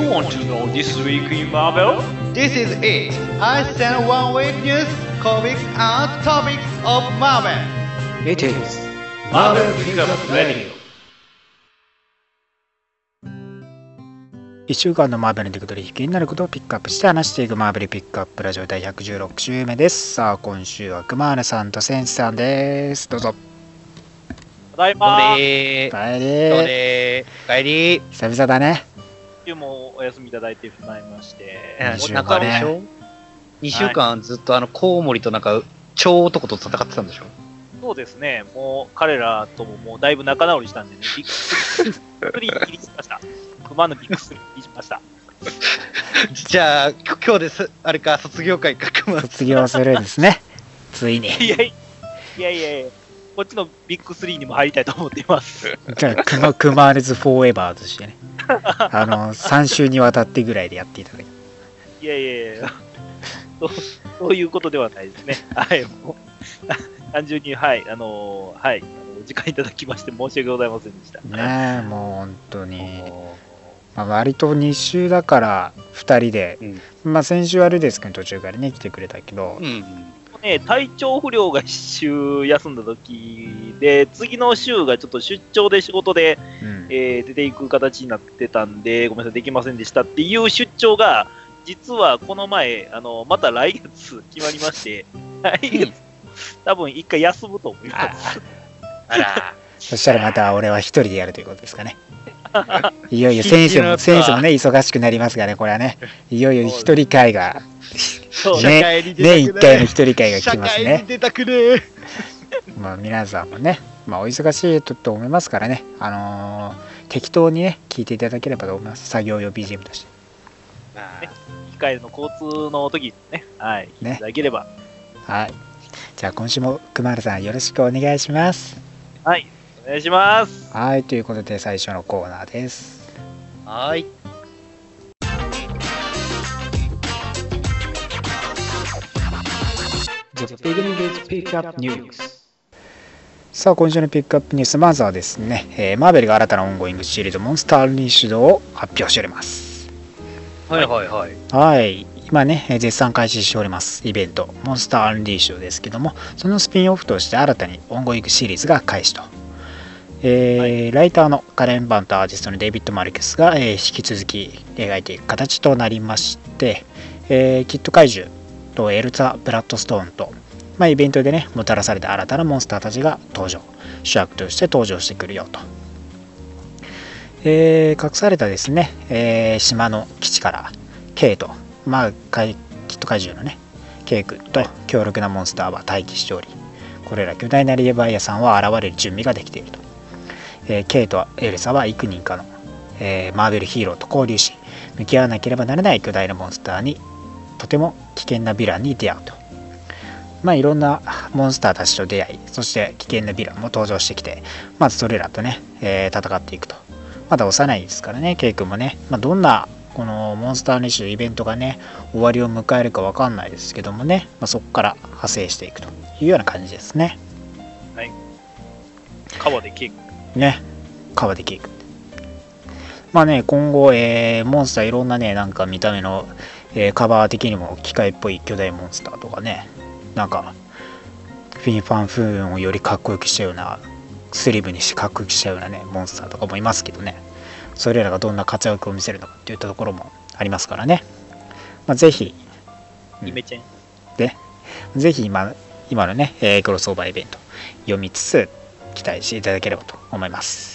You want to know this week in Marvel? This is it. I send one week news, comics, and topics of Marvel. It is Marvel Pickup Radio. 1週間のマーベルで取り気になることをピックアップして話していくマーベルピックアップラジオ第116週目です。さあ、今週は熊原さんとセンスさんです。どうぞ。どただいま。れー。帰どりれー。帰り久々だね。今日もお休みいただいてしまいまして。二週間なんかあれでしょ ?2 週間ずっとあの、コウモリとなんか、超男と戦ってたんでしょ？そうですね、もう彼らとももうだいぶ仲直りしたんでね、ビッグスリー、ビッグスリー入りしました。熊のビッグスリー入りしました。じゃあ、きょ今日です、あれか、卒業会か、熊卒業するんですね。ついに。いやいやいやいやいや、こっちのビッグスリーにも入りたいと思っています。じゃあ、クマ、クマールズフォーエバーとしてね。あの、3週にわたってぐらいでやっていただけいやいやいや、そうそういうことではないですね。はい、もう、単純に、はい、あのーはい、お時間いただきまして申し訳ございませんでした。ねえ、もう本当に。まあ、割と2週だから2人で、うんまあ先週あれですけど途中からね来てくれたけど、うん。ね、体調不良が一週休んだ時で、次の週がちょっと出張で仕事で、うんえー出ていく形になってたんで、ごめんなさい、できませんでしたっていう出張が、実はこの前、あの、また来月決まりまして、来月、多分一回休むと思います。あら。そしたらまた俺は一人でやるということですかね。いよいよ先生も 先生もね忙しくなりますがねこれはねいよいよ一人会がそうね社会に出たく年一回のね一人会が来社ます会にね。出たくね まあ皆さんもね、まあお忙しいとと思いますからね、あのー適当にね聞いていただければと思います。作業用 BGM として。機械の交通の時にね、はい、ねいただければ、はい。じゃあ今週も熊原さんよろしくお願いします。はい、お願いします。はいということで最初のコーナーです。はーい。さあ今週のピックアップニュースまずはですね、えーマーベルが新たなオンゴイングシリーズモンスター・アンリッシュドを発表しております。はいはいはい。はい。今ねえー絶賛開始しております。イベント。モンスター・アンリッシュドですけどもそのスピンオフとして新たにオンゴイングシリーズが開始と。えーライターのカレン・バンとアーティストのデイビッド・マルケスが、えー引き続き描いていく形となりまして、えーキット怪獣とエルザ・ブラッドストーンと、まあ、イベントでねもたらされた新たなモンスターたちが登場。主役として登場してくるよと、えー隠されたですね、えー島の基地からケイと、まあ、怪キット怪獣のねケイ君と強力なモンスターは待機しておりこれら巨大なリエバイアさんは現れる準備ができていると。えーケイとエルサは幾人かの、えーマーベルヒーローと交流し向き合わなければならない巨大なモンスターにとても危険なヴィランに出会うと。まあいろんなモンスターたちと出会いそして危険なヴィランも登場してきてまずそれらとね、えー戦っていくと。まだ幼いですからねケイ君もね、まあ、どんなこのモンスターレッシュイベントがね終わりを迎えるかわかんないですけどもね、まあ、そこから派生していくというような感じですね。川でケーキ。ね。川でケークまあね今後、えーモンスターいろんなねなんか見た目の、えーカバー的にも機械っぽい巨大モンスターとかねなんかフィンファンフーンをよりかっこよくしたようなスリムにしてかっこよくしたようなねモンスターとかもいますけどねそれらがどんな活躍を見せるのかっていったところもありますからね、まあ、ぜひうんイメチェン。ぜひ今今のね、えークロスオーバーイベント読みつつ期待していただければと思います。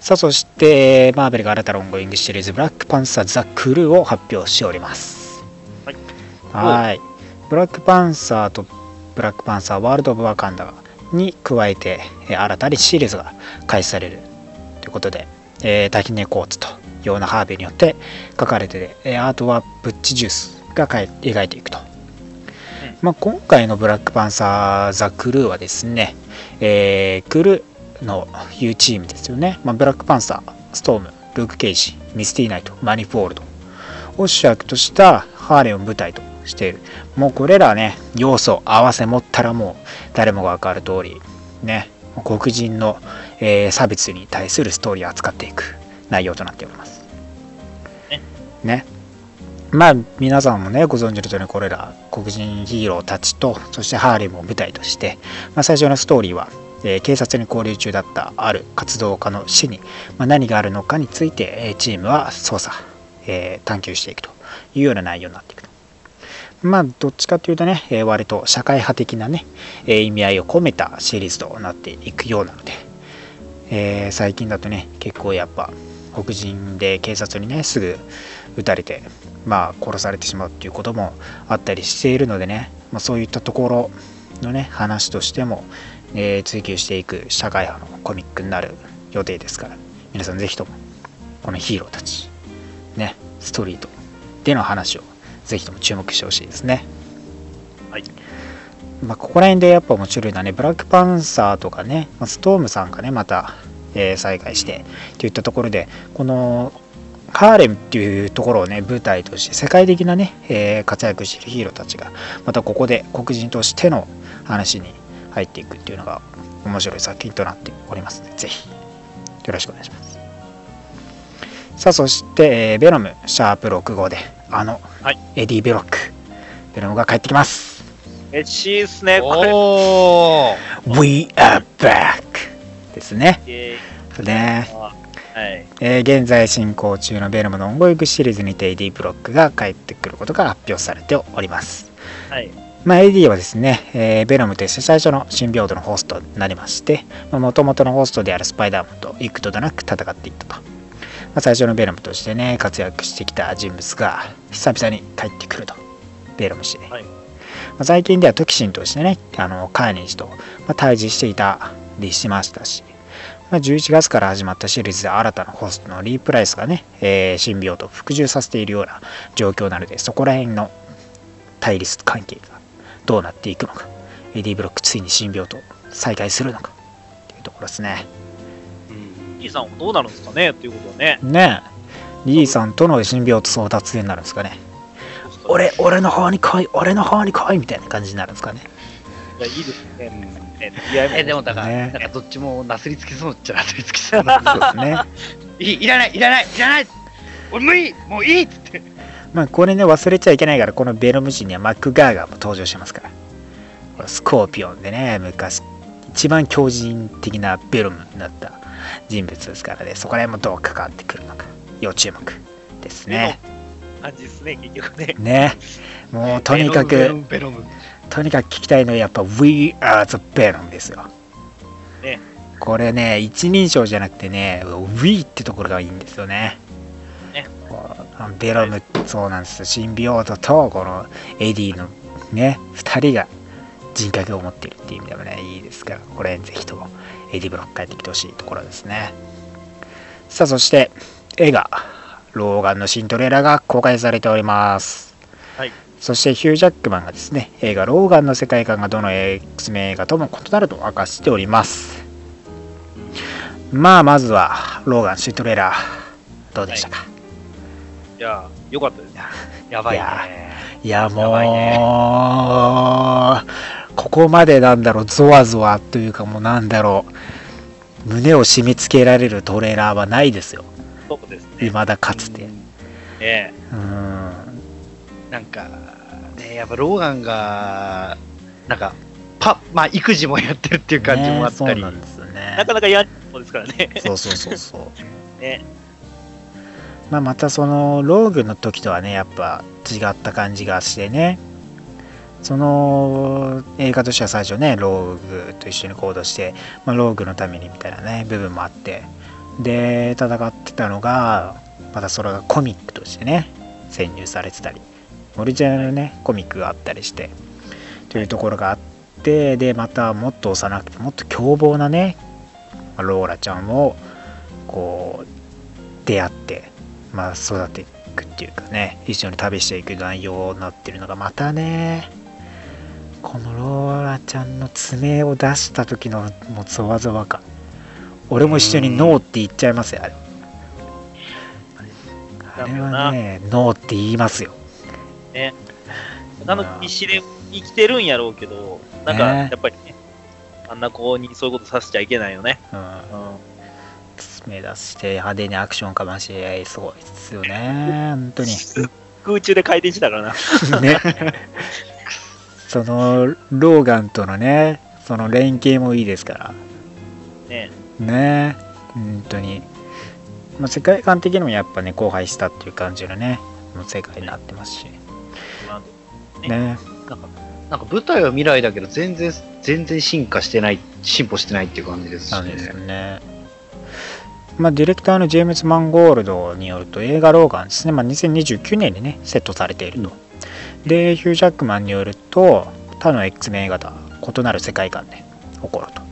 さあそしてマーベルが新たなオンゴイングシリーズブラックパンサーザ・クルーを発表しております。はい。はい。ブラックパンサーとブラックパンサーワールド・オブ・ワカンダに加えてえー新たにシリーズが開始されるということで、えー、タキネコーツとヨーナ・ハーベイによって書かれてアートはブッチ・ジュースが描いていくと。まあ、今回のブラックパンサー・ザ・クルーはですね、えークルーのいうチームですよね。まあ、ブラックパンサー、ストーム、ルーク・ケイジ、ミスティナイト、マニフォールドを主役としたハーレーを舞台としている。もうこれらね、要素合わせ持ったらもう誰もが分かる通り、ね、黒人の、えー差別に対するストーリーを扱っていく内容となっております。ね。まあ皆さんもねご存知の通りこれら黒人ヒーローたちとそしてハーレムを舞台として、まあ、最初のストーリーは、えー警察に交流中だったある活動家の死に、まあ、何があるのかについて、えーチームは捜査、えー探求していくというような内容になっていくと。まあどっちかというとね、え割と社会派的なね、え意味合いを込めたシリーズとなっていくようなので、え最近だとね結構やっぱ黒人で警察にねすぐ撃たれてまあ殺されてしまうっていうこともあったりしているのでね、まあ、そういったところのね話としても、えー追求していく社会派のコミックになる予定ですから皆さんぜひともこのヒーローたちねストリートでの話をぜひとも注目してほしいですね。はい。まあ、ここら辺でやっぱ面白いのはね、ブラックパンサーとかね、まあストームさんがね、また、えー再開して、といったところで、この、ハーレムっていうところをね、舞台として、世界的なね、えー活躍しているヒーローたちが、またここで黒人としての話に入っていくっていうのが、面白い作品となっておりますので、ぜひ、よろしくお願いします。さあ、そして、えーベノム、シャープ6号で、あの、はいエディ・ブロック、ベノムが帰ってきます。めっちゃいいっすね、これ。おー We are back! ですね。えねーはい。えー現在進行中のベノムのゴイクシリーズにてエディ・ブロックが帰ってくることが発表されております。はい。まあ、エディはですね、えーベノムとして最初のシンビオートのホストになりまして、もともとのホストであるスパイダーマンと幾度となく戦っていったと。まあ、最初のベノムとしてね、活躍してきた人物が久々に帰ってくると。ベノム氏ね。はいまあ、最近ではトキシンとしてね、あのカーネージと、まあ、対峙していたりしましたし、まあ、11月から始まったシリーズで新たなホストのリー・プライスがね、えー、シンビオートを服従させているような状況なので、そこら辺の対立関係がどうなっていくのか、エディ・ブロックついにシンビオートと再会するのか、というところですね。リーさんはどうなるんですかね？っていうことはね。ねえ、リーさんとのシンビオート争奪戦になるんですかね。俺、俺の方に来い、俺の方に来いみたいな感じになるんですかね。いや、いいですね。ねいやえ、でもだから、ねなんかどっちもなすりつけそうっちゃなすりつけそうな。そうですね。いいいらない、いらない、いらない俺もういいもういいっつって。まあこれね忘れちゃいけないからこのベノムシにはマック・ガーガーも登場してますから。スコーピオンでね昔一番強靭的なベロムになった人物ですからね。そこら辺もどう関わってくるのか。要注目ですね。感じですね、結局ね。ね。もうとにかくとにかく聞きたいのはやっぱ We are the Venom ですよ。ね。これね一人称じゃなくてね We ってところがいいんですよねベノムそうなんですよ。シンビオートとこのエディのね2人が人格を持っているっていう意味でもねいいですからこれぜひともエディブロック帰ってきてほしいところですね。さあそして映画ローガンの新トレーラーが公開されております。はい。そしてヒュージャックマンがですね映画ローガンの世界観がどの X メン映画とも異なると明かしております。まあまずはローガン新トレーラーどうでしたか、いや、よかったです。やばいいやね。いやもう、やばいねここまでなんだろうゾワゾワというかもうなんだろう胸を締め付けられるトレーラーはないですよそうですね。未だかつてうんねうんなんか、ね、やっぱローガンが、なんか、パまあ、育児もやってるっていう感じもあったり、ねそうなんですよねなかなかやんそうですからね。そうそうそうそう ね。まあまたそのローグの時とはねやっぱ違った感じがしてね。その映画としては最初ねローグと一緒に行動して、まあ、ローグのためにみたいなね部分もあって。で戦ってたのがまたそれがコミックとしてね潜入されてたり。オリジナルのねコミックがあったりして。というところがあってでまたもっと幼くてもっと凶暴なねまあローラちゃんをこう出会ってまあ育てていくっていうかね一緒に旅していく内容になってるのがまたねこのローラちゃんの爪を出した時のもうゾワゾワ感俺も一緒にノーって言っちゃいますよあれ。あれはねノーって言いますよ。あの必死で生きてるんやろうけど、なんか、ね。やっぱりね、あんな子にそういうことさせちゃいけないよね。うん。うん。目指して派手にアクションかましすごいですよね本当に。空中で回転してたからな。ね。そのローガンとのねその連携もいいですから。ね。ね本当に、まあ、世界観的にもやっぱね荒廃したっていう感じのね世界になってますし。ね。ね。なんか、なんか舞台は未来だけど、全然、全然進化してない、進歩してないっていう感じですしなんですよね。まあ、ディレクターのジェームズ・マンゴールドによると映画「ローガン」ですね、まあ、2029年にねセットされていると、でヒュージャックマンによると他の X メン映画とは異なる世界観で起こると。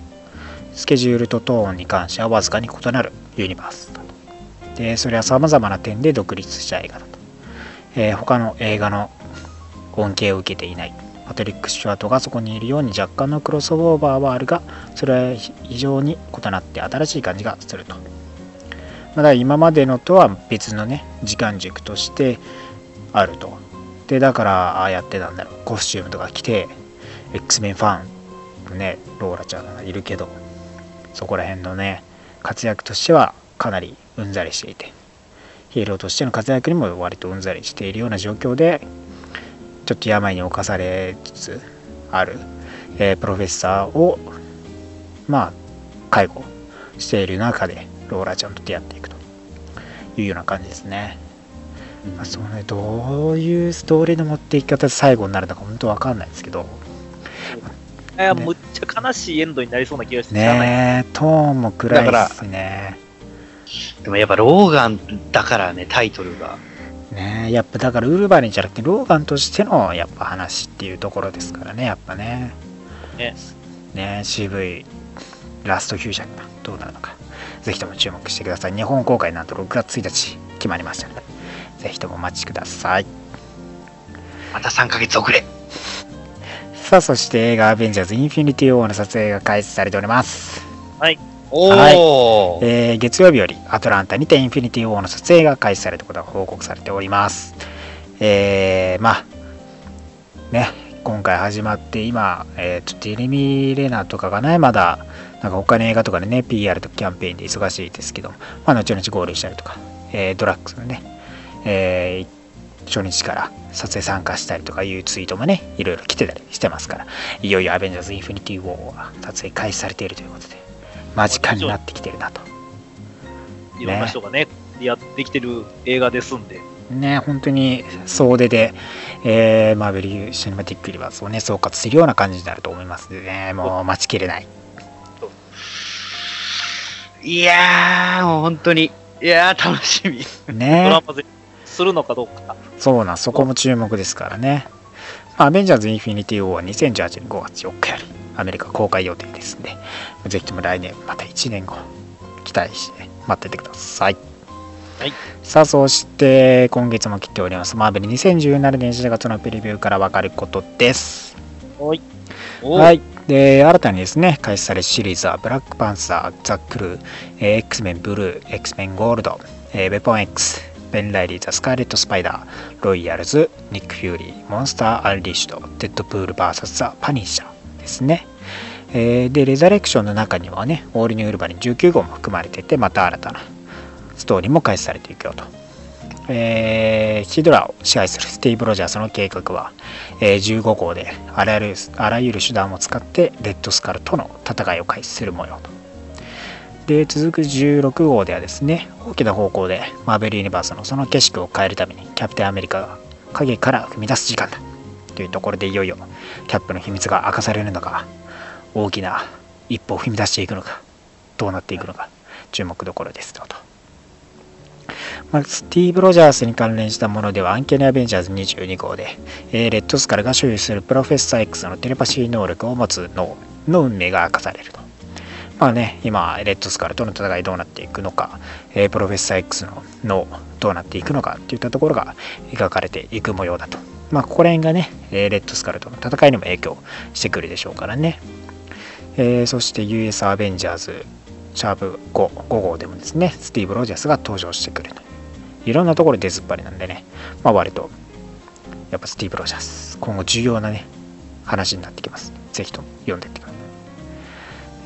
スケジュールとトーンに関してはわずかに異なるユニバースだと。でそれはさまざまな点で独立した映画だと、えー他の映画の恩恵を受けていない。パトリック・スチュワートがそこにいるように若干のクロスオーバーはあるがそれは非常に異なって新しい感じがすると。まだ今までのとは別のね時間軸としてあると。でだからああやってなんだろう。コスチュームとか着て X メンファンねローラちゃんがいるけどそこら辺のね活躍としてはかなりうんざりしていて。ヒーローとしての活躍にも割とうんざりしているような状況でちょっと病に侵されつつある、えープロフェッサーをまあ介護している中でローラちゃんと出会っていくというような感じですね。まあ、そうねどういうストーリーの持っていき方で最後になるのか本当わかんないですけどいや、ねむっちゃ悲しいエンドになりそうな気がしてねえトーンも暗いですね。でもやっぱローガンだからね、タイトルが。ねえやっぱだからウルヴァリンじゃなくてローガンとしてのやっぱ話っていうところですからねやっぱね。ねねえ渋いラストフュージョンがどうなるのかぜひとも注目してください。日本公開なんと6月1日決まりましたのでぜひともお待ちください。また3ヶ月遅れ。さあそして映画「アベンジャーズ・インフィニティ・ウォー」の撮影が開始されております、おー、えー月曜日よりアトランタにてインフィニティ・ウォーの撮影が開始されたことが報告されております。えー、まあね今回始まって今、えー、ちょっとエレミレナとかがねまだなんか他の映画とかでね PR とかキャンペーンで忙しいですけどまあ後々合流したりとか、えードラッグスのね、えー初日から撮影参加したりとかいうツイートもねいろいろ来てたりしてますからいよいよアベンジャーズ・インフィニティ・ウォーが撮影開始されているということで間近になってきてるなと。いろんな人がね、やってきてる映画ですんで。ね本当に総出で、えーマーベル・シネマティック・ユニバースをね総括するような感じになると思いますのでねもう。待ちきれないいやー、もう本当に。いやー、楽しみ。ドねラマでするのかどうか。そうなんそこも注目ですからね。まあアベンジャーズ・インフィニティ・ウォーは2018年5月4日よりアメリカ公開予定ですんで。ぜひとも来年また1年後期待して待っててください。はい。さあそして今月も来ております。マーベル2017年7月のプレビューから分かることですはい。はい。で、新たにですね、開始されるシリーズは、ブラックパンサー、ザ・クルー、えー X メンブルー、X メンゴールド、えーベポン X、ベン・ライリー、ザ・スカーレット・スパイダー、ロイヤルズ、ニック・フューリー、モンスター・アンリーシュド、デッドプール VS ザ・パニッシャーですね。えーで、レザレクションの中にはね、オールニューウルバリン19号も含まれてて、また新たなストーリーも開始されていくよと。えーヒドラを支配するスティーブ・ロジャースの計画は、えー15号であらゆるあらゆる手段を使ってレッドスカルとの戦いを開始する模様と。で続く16号ではですね大きな方向でマーベル・ユニバースのその景色を変えるためにキャプテンアメリカが影から踏み出す時間だというところでいよいよキャップの秘密が明かされるのか大きな一歩を踏み出していくのかどうなっていくのか注目どころですと。ま、スティーブ・ロジャースに関連したものでは、アンケニア・ベンジャーズ22号で、えーレッドスカルが所有するプロフェッサー X のテレパシー能力を持つ脳の運命が明かされると。まあね、今、レッドスカルとの戦いどうなっていくのか、えープロフェッサー X の脳どうなっていくのかといったところが描かれていく模様だと。まあ、ここら辺がね、えーレッドスカルとの戦いにも影響してくるでしょうからね。えーそして US アベンジャーズシャープ 5, 5号でもですね、スティーブ・ロジャースが登場してくると。いろんなところで出ずっぱりなんでね、まあ割と、やっぱスティーブ・ロジャース、今後重要なね、話になってきます。ぜひとも読んでってください。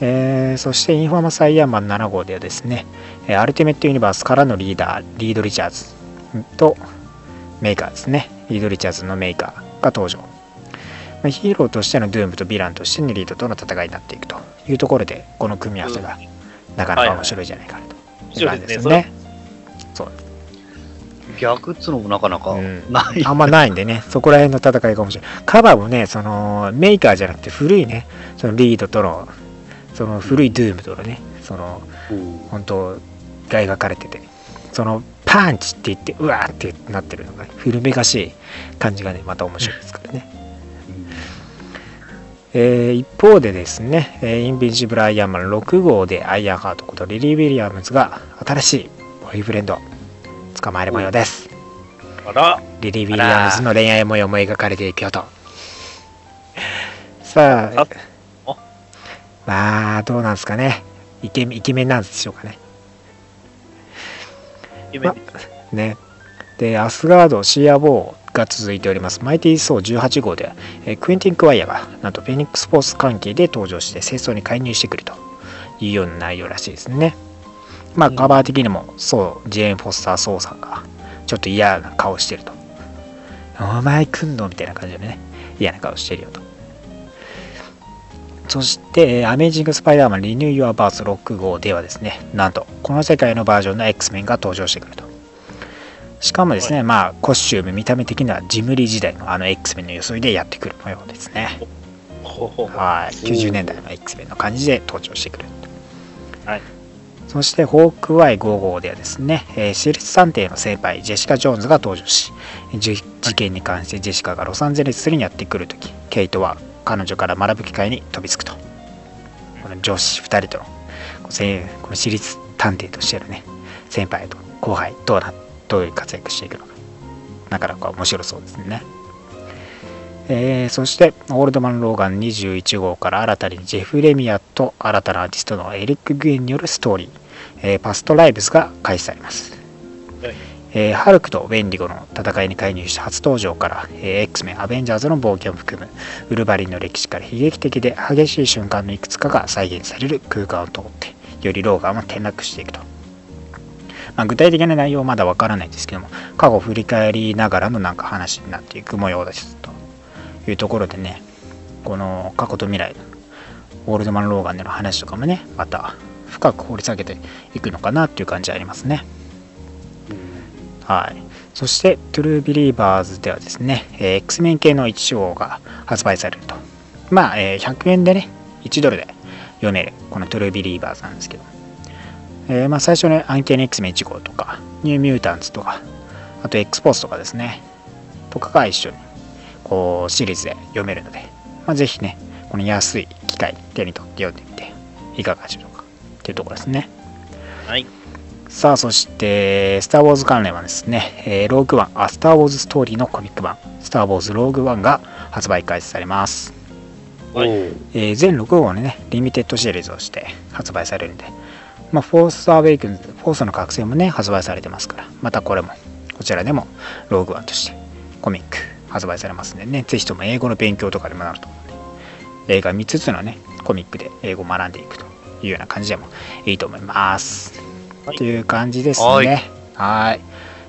えーそしてインフォーマスアイアンマン7号ではですね、えーアルティメットユニバースからのリーダー、リード・リチャーズとメーカーですね。リード・リチャーズのメーカーが登場。まあヒーローとしてのドゥームとヴィランとしてのリードとの戦いになっていくというところで、この組み合わせがなかなか面白いじゃないかなという感じですね。逆っつうのもなかなかうん。ない。あんまないんでね、そこら辺の戦いが面白い。カバーもね、そのメーカーじゃなくて古いね、そのリードとの、その古いドゥームとのね、その本当が描かれてて、そのパンチって言って、うわーってなってるのが、古めかしい感じがね、また面白いですからね。えー一方でですね、えーインビジブル・アイアンマン6号でアイアンハートことリリー・ウィリアムズが新しいボーイフレンド。を捕まえる模様です。あら、リリー・ウィリアムズの恋愛模様も描かれていくよと。さあああ、まあ、どうなんですかね。イケイケメンなんでしょうかね。夢ね。で、アスガード、シーアボーが続いております。マイティー・ソー18号では、えークエンティン・クワイアが、なんとフェニックス・フォース関係で登場して、清掃に介入してくるというような内容らしいですね。まあ、カバー的にも、そう、ジェーン・フォスター・ソーさんが、ちょっと嫌な顔してると。お前来んの？みたいな感じでね、嫌な顔してるよと。そして、えーアメージング・スパイダーマン・リニュー・ユア・バース6号ではですね、なんと、この世界のバージョンの X メンが登場してくると。しかもですね、まあ、コスチューム、見た目的にはジムリ時代のあの X メンの装いでやってくる模様ですね。はい、90年代の X メンの感じで登場してくる。はい。そして、ホークアイ5号ではですね、えー私立探偵の先輩、ジェシカ・ジョーンズが登場し、事件に関してジェシカがロサンゼルスにやってくるとき、ケイトは彼女から学ぶ機会に飛びつくと。この女子2人との、この私立探偵としてのね、先輩と後輩、どうな、どういう活躍していくのか、なかなか面白そうですね。えーそして、オールドマン・ローガン21号から新たにジェフ・レミアと新たなアーティストのエリック・グエンによるストーリー、えーパストライブスが開始されます。はいえーハルクとウェンディゴの戦いに介入した初登場から、えー X メン、アベンジャーズの冒険を含むウルヴァリンの歴史から悲劇的で激しい瞬間のいくつかが再現される空間を通って、よりローガンは転落していくと。まあ、具体的な内容はまだわからないんですけども、過去を振り返りながらのなんか話になっていく模様ですというところでね、この過去と未来、オールドマン・ローガンでの話とかもね、また深く掘り下げていくのかなっていう感じありますね。はい。そして、トゥルービリーバーズではですね、えー X メン系の1章が発売されると。まあ、えー100円でね、1ドルで読める、このトゥルービリーバーズなんですけど、えーまあ、最初ね、アンケーニ X メン1号とか、ニューミュータンツとか、あと X ポスとかですね、とかが一緒に、こう、シリーズで読めるので、まあ、ぜひね、この安い機会に手に取って読んでみて、いかがでしょうかっていうところですね。はい。さあ、そして、スター・ウォーズ関連はですね、えーローグワン、あ、スター・ウォーズ・ストーリーのコミック版、スター・ウォーズ・ローグワンが発売開始されます。はい。えー全6号のね、リミテッドシリーズとして発売されるんで、まあ、フォース・アウェイクンズ、フォースの覚醒もね、発売されてますから、またこれも、こちらでも、ローグワンとして、コミック発売されますんでね、ぜひとも英語の勉強とかでもなると思うんで、映画見つつのね、コミックで英語を学んでいくというような感じでもいいと思います。はいという感じですはいね。はい。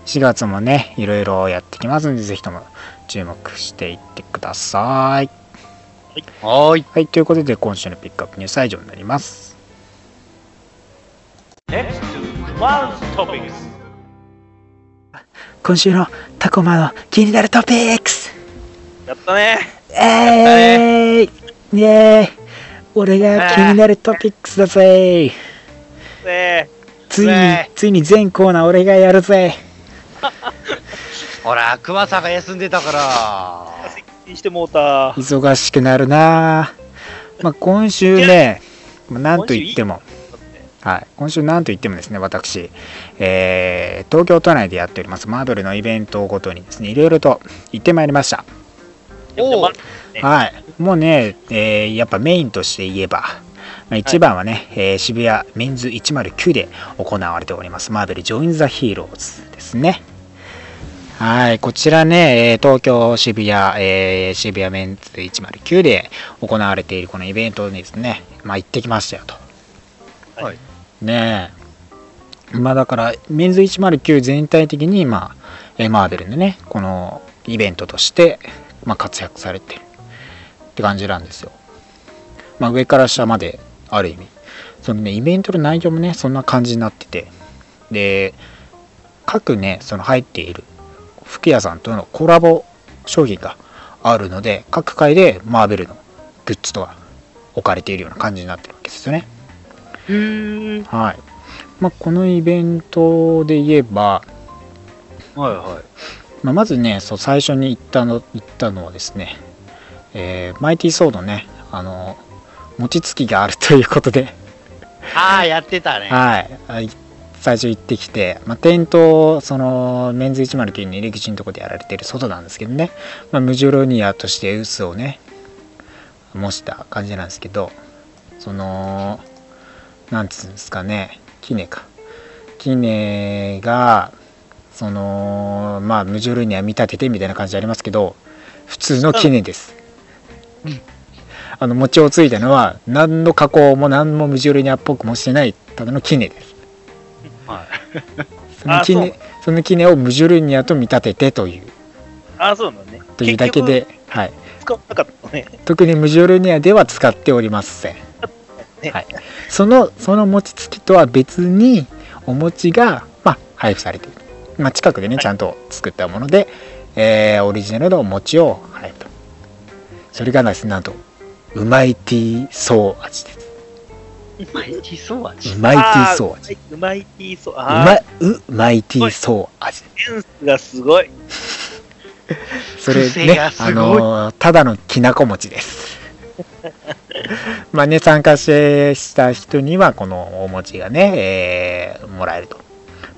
4月もね、いろいろやってきますんで、ぜひとも注目していってください。はーい。はい、ということで今週のピックアップニュースは以上になります。Next to Cloud's Topics. 今週のタコマの気になるトピックスやったね。えーいイエーイ俺が気になるトピックスだぜ。ねついにね、ついに全コーナー俺がやるぜ。ほら、熊さんが休んでたから。してもうた。忙しくなるな。ぁまあ今週ね、まあなんと言っても、はい、今週なんと言ってもですね、私、えー東京都内でやっております。マーベルのイベントごとにですね、いろいろと行ってまいりました。おうねはい、もうね、えーやっぱメインとして言えば、まあ一番はね、えー渋谷メンズ109で行われております、マーベル・ジョイン・ザ・ヒーローズですね。はい、こちらね、えー東京渋谷、えー渋谷メンズ109で行われているこのイベントにですね、まあ行ってきましたよと。はい。ねえ。まあだから、メンズ109全体的に、まあ、えーマーベルのね、このイベントとして、まあ活躍されてるって感じなんですよ。まあ上から下まである意味。そのね、イベントの内容もね、そんな感じになってて。で、各ね、その入っている服屋さんとのコラボ商品があるので、各回でマーベルのグッズとか置かれているような感じになってるわけですよね。うん。はい。まあ、このイベントで言えば、はいはい。まあ、まずね、そう最初に行ったの行ったのはですね、えーマイティーソードね、あの、餅つきがあるということで、ああ、やってたね。はい、最初行ってきて、まあ、店頭、そのメンズ109の入り口のところでやられてる外なんですけどね、まあ、ムジョロニアとして臼をね、模した感じなんですけど、その、なんつうんですかね、キネか。キネが、その、まあ、ムジョロニア見立ててみたいな感じありますけど、普通のキネです。あの餅をついたのは何の加工も何もムジョルニアっぽくもしてないただのキネです。はそのキネそのキネをムジョルニアと見立ててという。あ、そうなんね。というだけで、はい、使わなかったね。特にムジョルニアでは使っておりません。ね。はい、そのその餅つきとは別にお餅が、まあ、配布されている、まあ、近くでねちゃんと作ったもので、えーオリジナルのお餅を配布とそれがですねなんとうまいティーソー味。ですマイティソー味？うまいティーソー味。うまいティーソー。うあまうマイティーソー味。ーセンスがすごい。それ癖ねあのーただのきなこ餅です。まあね参加した人にはこのお餅がね、えーもらえると。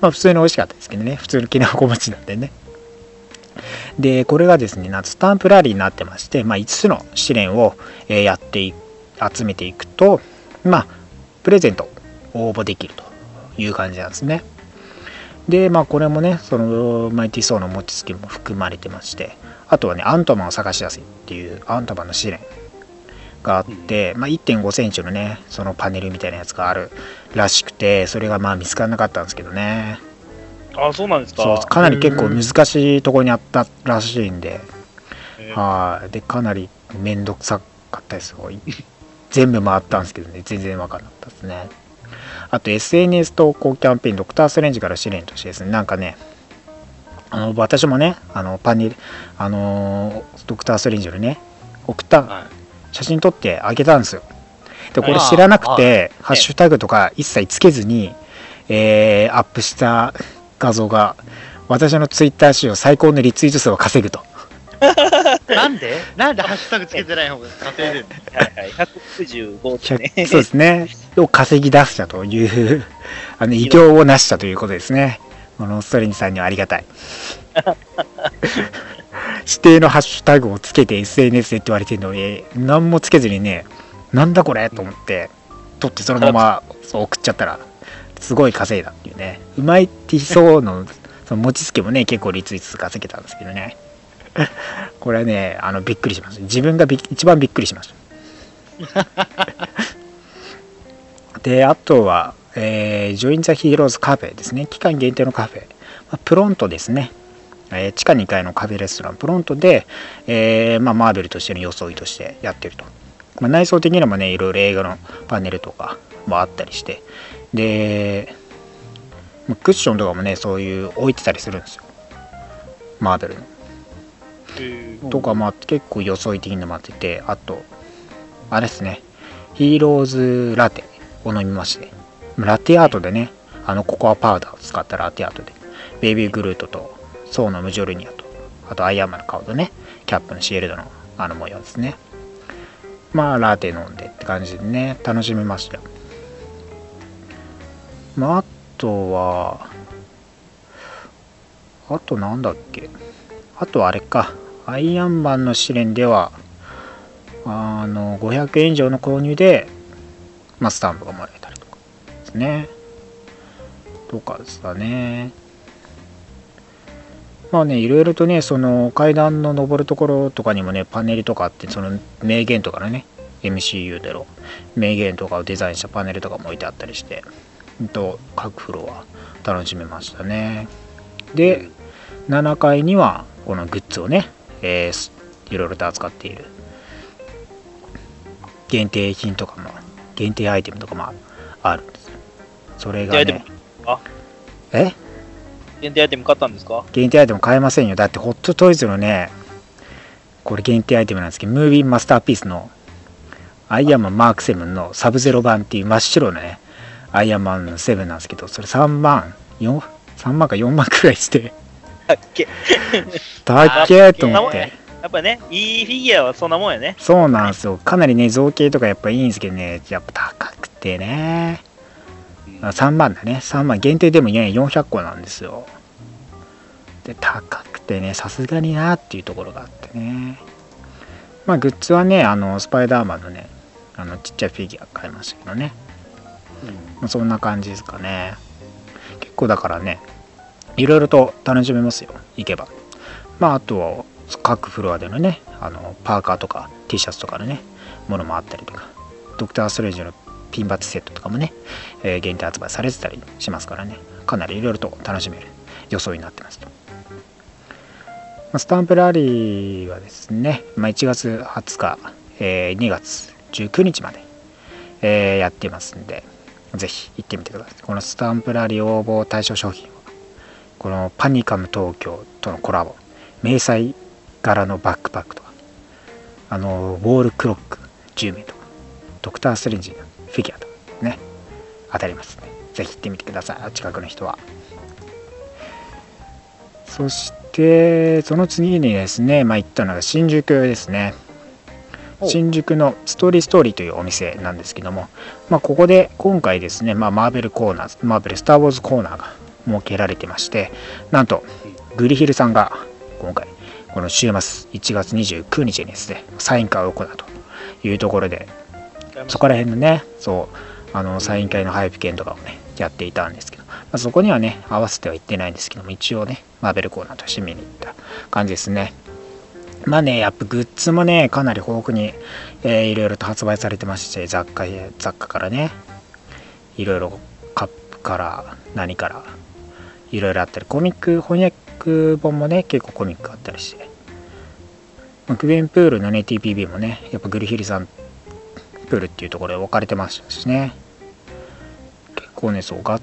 まあ普通に美味しかったですけどね。普通のきなこ餅なんでねでこれがですねスタンプラリーになってまして、まあ、5つの試練を、えーやってい集めていくとまあプレゼント応募できるという感じなんですね。でまあこれもねそのマイティーソーの餅つきも含まれてましてあとはねアントマンを探し出せっていうアントマンの試練があって、まあ、1 5センチのねそのパネルみたいなやつがあるらしくてそれがまあ見つからなかったんですけどねあ、そうなんですか。そうかなり結構難しいところにあったらしいんで。はい。でかなり面倒くさかったです。よ全部回ったんですけどね。全然分かんなかったですね。あと SNS 投稿キャンペーンドクター・ストレンジから試練としてですね。なんかねあの私もねあのパネルあのドクター・ストレンジのね送ったはい。写真撮ってあげたんですよ。でこれ知らなくてハッシュタグとか一切つけずに、えーアップした画像が私のツイッター史上最高のリツイート数を稼ぐと。なんで？なんで？ハッシュタグつけてない方が稼いでるはいはい。165ですね。100そうですね。を稼ぎ出したというあの偉業を成したということですね。このストレンジさんにはありがたい。指定のハッシュタグをつけて SNS でって言われてるのに何もつけずにねなんだこれと思って撮ってそのままそう送っちゃったらすごい稼いだっていうね。うまいティソーの その餅つきもね結構リツイート数稼げたんですけどね。これはねあのびっくりしました自分がび一番びっくりしました であとは、えー、ジョイン・ザ・ヒーローズカフェですね。期間限定のカフェ、まあプロントですね、えー地下2階のカフェレストラン。プロントで、えーまあ、マーベルとしての装いとしてやってると、まあ、内装的にもねいろいろ映画のパネルとかもあったりしてでまあクッションとかもねそういう置いてたりするんですよ。マーベルの。とかまあ結構装い的になっててあとあれですね。ヒーローズラテを飲みまして。ラテアートでねあのココアパウダーを使ったラテアートで。ベイビーグルートとソーのムジョルニアとあとアイアンマンの顔とねキャップのシールドのあの模様ですね。まあラテ飲んでって感じでね楽しみましたよまああとはあとなんだっけ。あとあれか。アイアンマンの試練ではあの500円以上の購入で、まあ、スタンプがもらえたりとかですね。とかですかね。まあねいろいろとねその階段の上るところとかにもねパネルとかあってその名言とかのね MCU での名言とかをデザインしたパネルとかも置いてあったりして。と各フロア楽しめましたね。で7階にはこのグッズをね、えーいろいろと扱っている。限定品とかも限定アイテムとかもあるんです。よそれが限定アイねえ？限定アイテム買ったんですか？限定アイテム買えませんよ。だってホットトイズのねこれ限定アイテムなんですけどムービーマスターピースのアイアンマンマーク7のサブゼロ版っていう真っ白なねアイアンマンの7なんですけどそれ3万4 3万か4万くらいして。だっけ？高っけ？ーと思って。やっぱね、いいフィギュアはそんなもんやね。そうなんですよ。かなりね造形とかやっぱいいんですけどね。やっぱ高くてね。あ3万だね。3万限定でもね400個なんですよ。で高くてねさすがになっていうところがあってね。まあグッズはねあのスパイダーマンのねあのちっちゃいフィギュア買いましたけどね、まあ、そんな感じですかね。結構だからねいろいろと楽しめますよ行けば。まああとは各フロアでのねあのパーカーとか T シャツとかのねものもあったりとかドクター・ストレンジのピンバッジセットとかもね、えー限定発売されてたりしますからね。かなりいろいろと楽しめる予想になってます。と、まスタンプラリーはですね、まあ、1月20日、えー2月19日まで、えーやってますんでぜひ行ってみてください。このスタンプラリー応募対象商品はこのパニカム東京とのコラボ迷彩柄のバックパックとかあのウォールクロック10名とかドクター・ストレンジのフィギュアとかね当たりますね。ぜひ行ってみてください。近くの人は。そしてその次にですねまあ行ったのが新宿ですね。新宿のストーリーストーリーというお店なんですけども、まあ、ここで今回ですね、まあ、マーベルコーナーマーベルスター・ウォーズコーナーが設けられてましてなんとグリヒルさんが今回この週末1月29日にですねサイン会を行うというところでそこら辺のねそうあのサイン会の配布券とかをねやっていたんですけど、まあ、そこにはね合わせては行ってないんですけども一応ねマーベルコーナーとして見に行った感じですねまあねやっぱグッズもねかなり豊富に、えーいろいろと発売されてまして雑貨雑貨からねいろいろカップから何からいろいろあったりコミック翻訳本もね結構コミックあったりして、まあグベンプールのね TPB もねやっぱグリヒルさんプールっていうところで置かれてましたしね。結構ねそうが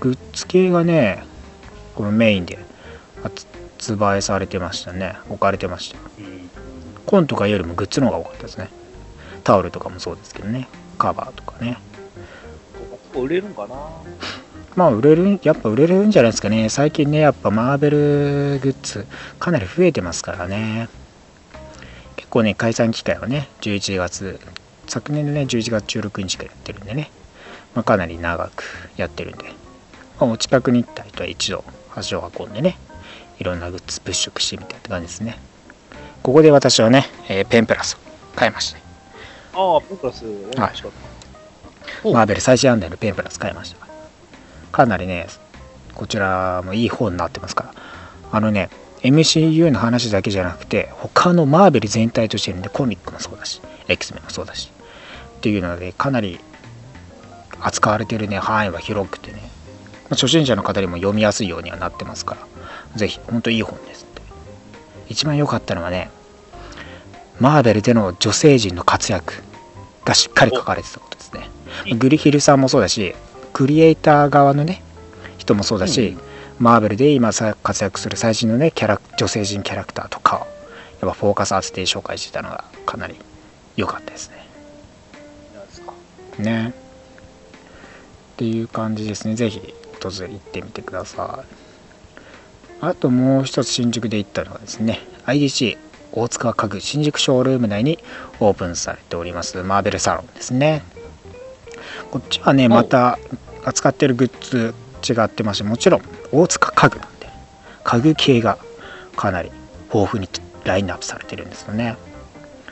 グッズ系がねこのメインで発売されてましたね。置かれてました。コンとかよりもグッズの方が多かったですね。タオルとかもそうですけどね。カバーとかね。売れるんかな？まあ売れるやっぱ売れるんじゃないですかね。最近ねやっぱマーベルグッズかなり増えてますからね。結構ね解散機会はね11月昨年のね11月16日からやってるんでね、まあ、かなり長くやってるんで、まあ、お近くに行った人は一度足を運んでねいろんなグッズ物色してみたいって感じですね。ここで私はね、えーペンプラスを買いました。ああ、プラス、面白かった。マーベル最新案内のペンプラス買いました。かなりねこちらもいい本になってますから。あのね MCU の話だけじゃなくて他のマーベル全体としてるんでコミックもそうだし X メンもそうだしっていうのでかなり扱われてるね範囲は広くてね。まあ初心者の方にも読みやすいようにはなってますからぜひ本当いい本ですって。一番良かったのはねマーベルでの女性陣の活躍がしっかり書かれてたことですね。グリヒルさんもそうだしクリエイター側のね人もそうだし、マーベルで今さ活躍する最新のねキャラ女性陣キャラクターとかをやっぱフォーカス当てて紹介してたのがかなり良かったですね。ね。っていう感じですね。ぜひ訪れ行ってみてくださいあともう一つ新宿で行ったのがですね IDC 大塚家具新宿ショールーム内にオープンされておりますマーベルサロンですね。こっちはねまた扱ってるグッズ違ってましてもちろん大塚家具なんで家具系がかなり豊富にラインナップされてるんですよね。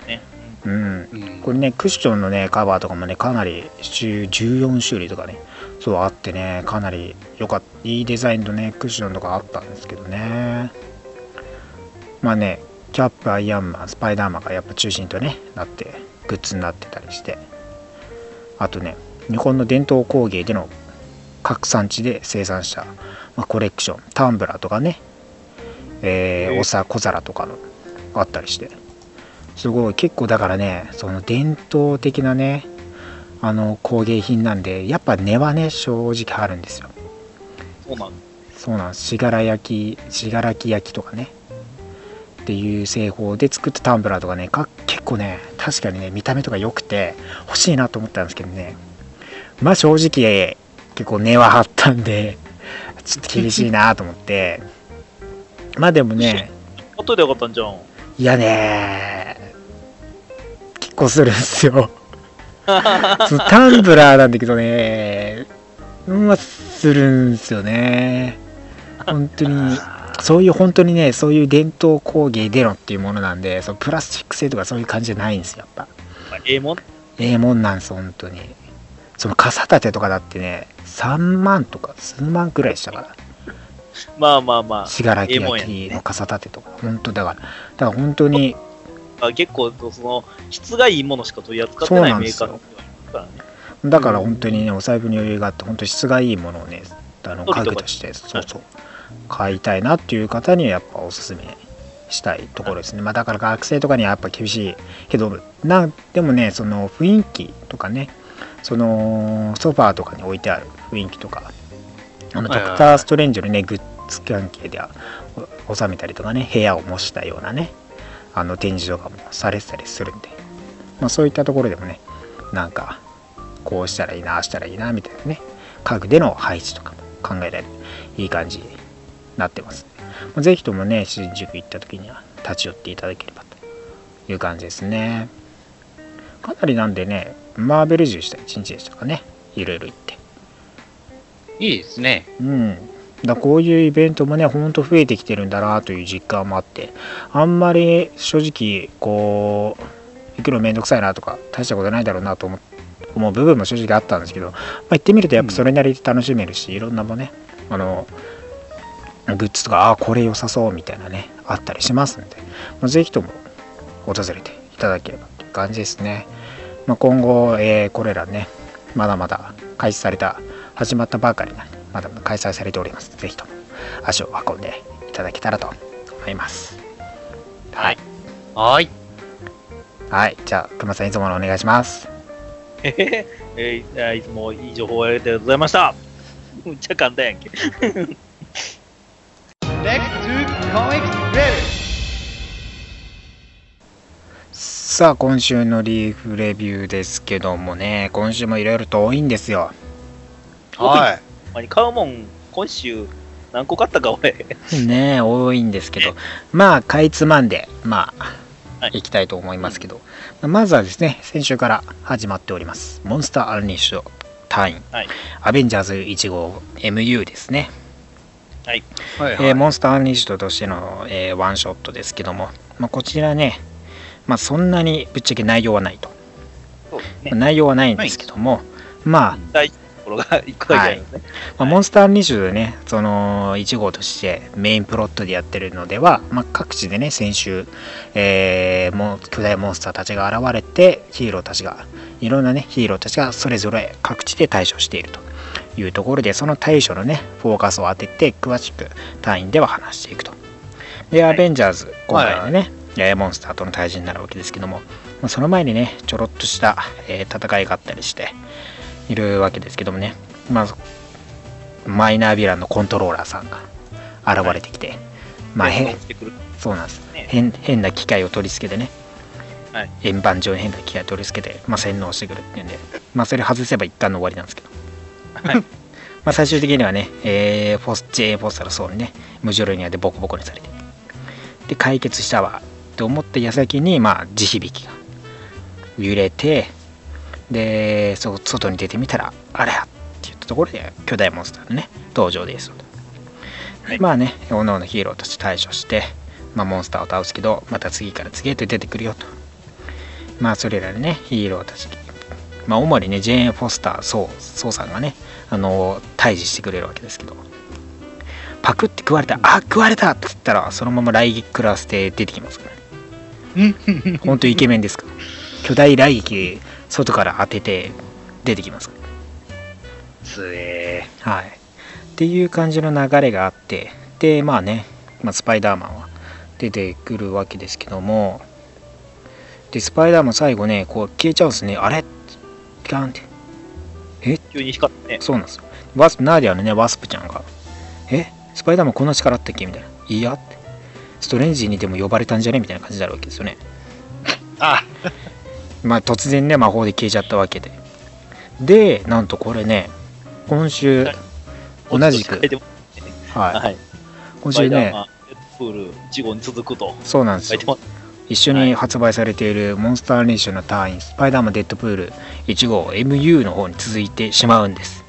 ね。うん。うん。これねクッションのねカバーとかもねかなり10 14種類とかねそうあってねかなり良かったいいデザインのねクッションとかあったんですけどね。まあねキャップアイアンマンスパイダーマンがやっぱ中心とねなってグッズになってたりして。あとね日本の伝統工芸での各産地で生産した、まあ、コレクションタンブラーとかね。えーおさ小皿とかのあったりして。すごい結構だからねその伝統的なねあの工芸品なんでやっぱ値はね正直あるんですよ。そうなん。そうなんです。信楽焼き信楽焼きとかね。っていう製法で作ったタンブラーとかねか結構ね確かにね見た目とか良くて欲しいなと思ったんですけどね。まあ正直結構値は張ったんでちょっと厳しいなと思って。まあでもね後でよかったんじゃん。いやね結構するんですよ タンブラーなんだけどね。まあするんですよね。本当に。そういう本当にねそういう伝統工芸でのっていうものなんでそのプラスチック製とかそういう感じじゃないんですよやっぱ。まあええもん。ええもんなんです本当に。その傘立てとかだってね3万とか数万くらいしたから。まあまあま信楽焼の傘立てとか。本当だから。だから本当にあ。あ結構、その、質がいいものしか取り扱ってないメーカーのからね。だから本当にねお財布に余裕があって本当に質がいいものをねあの家具としてそうそう買いたいなっていう方にはやっぱおすすめしたいところですねまあだから学生とかにはやっぱ厳しいけどなでもねその雰囲気とかねそのソファーとかに置いてある雰囲気とかあのドクター・ストレンジのねグッズ関係ではお収めたりとかね部屋を模したようなねあの展示とかもされてたりするんで、まあ、そういったところでもねなんかこうしたらいいなああしたらいいなみたいなね家具での配置とかも考えられるいい感じになってます。まあぜひともね新宿行った時には立ち寄っていただければという感じですね。かなりなんでねマーベル中した一日でしたかね。いろいろ行って。いいですね。うんだこういうイベントもねほんと増えてきてるんだなという実感もあってあんまり正直こう行くのめんどくさいなとか大したことないだろうなと思思う部分も正直あったんですけど、まあ、行ってみるとやっぱそれなりに楽しめるし、いろんなもねあのグッズとかああこれ良さそうみたいなねあったりしますんで、まあ、ぜひとも訪れていただければという感じですね、まあ、今後、えーこれらねまだまだ開始された始まったばかりなんでまだまだ開催されております。ぜひとも足を運んでいただけたらと思います。はい。はい。はい。じゃあ熊さんいつものお願いします。へへへ。えーいつもいい情報ありがとうございました。むっちゃ簡単やんけ。Next to Comics Review さあ今週のリーフレビューですけどもね。今週もいろいろと多いんですよ。はい。まに買うもん、今週何個買ったか俺。ねえ多いんですけど。まあかいつまんでまあ、はい。い、きたいと思いますけど、まずはですね先週から始まっております。モンスターアルニッシュ隊員、はい。アベンジャーズ1号 MU ですね、はい。はい、えーモンスターアルニッシュとしての、えーワンショットですけども、まあ、こちらね、まあ、そんなにぶっちゃけ内容はないと、そうですね。内容はないんですけども、まあころが一個だけあるんですね。まあ、モンスターアンリッシュでね、その1号としてメインプロットでやってるのでは、まあ、各地でね、先週、えーもう巨大モンスターたちが現れて、ヒーローたちが、いろんなね、ヒーローたちがそれぞれ各地で対処しているというところで、その対処のね、フォーカスを当てて、詳しく単位では話していくと。で、アベンジャーズ、今回はね、えーモンスターとの対峙になるわけですけども、まあ、その前にね、ちょろっとした、えー戦いがあったりしているわけですけどもね、まあ、マイナーヴィランのコントローラーさんが現れてきて、まあ、へ変。そうなんですね。変変な機械を取り付けてね、はい。円盤上に変な機械を取り付けて、まあ、洗脳してくるっていうんで、まあ、それ外せば一貫の終わりなんですけど、はい。まあ最終的にはね、えー、フォス J. フォスターの層にね。無ジョルニアでボコボコにされて。で解決したわ。と思った矢先に、まあ、地響きが揺れてでそ外に出てみたらあれやって言ったところで巨大モンスターのね登場ですと、はい。まあねおのおのヒーローたち対処して、まあ、モンスターを倒すけどまた次から次へと出てくるよと。まあそれらでねヒーローたちまあ主にねジェーン・フォスター・ソーソーさんがねあの対峙してくれるわけですけど。パクって食われたあ食われたって言ったらそのまま雷撃食らわせて出てきますからね。ほんとイケメンですから。巨大雷撃外から当てて出てきますつえはい。っていう感じの流れがあって、で、まあね、まあ、スパイダーマンは出てくるわけですけども、で、スパイダーマン最後ね、こう消えちゃうんですね。あれ？ピカーンって。急に光ってね。そうなんですよ。ワスプ、ナーディアのね、ワスプちゃんが、え？スパイダーマンこんな力あったっけ？みたいな。いやって。ストレンジにでも呼ばれたんじゃね？みたいな感じになるわけですよね。あまあ突然ね、魔法で消えちゃったわけで。で、なんとこれね、今週、同じく。はい。はい。今週ね、スパイダーマン、デッドプール、1号に続くと。そうなんですよ。一緒に発売されているモンスターネーションの隊員スパイダーマンデッドプール1号 MU の方に続いてしまうんです。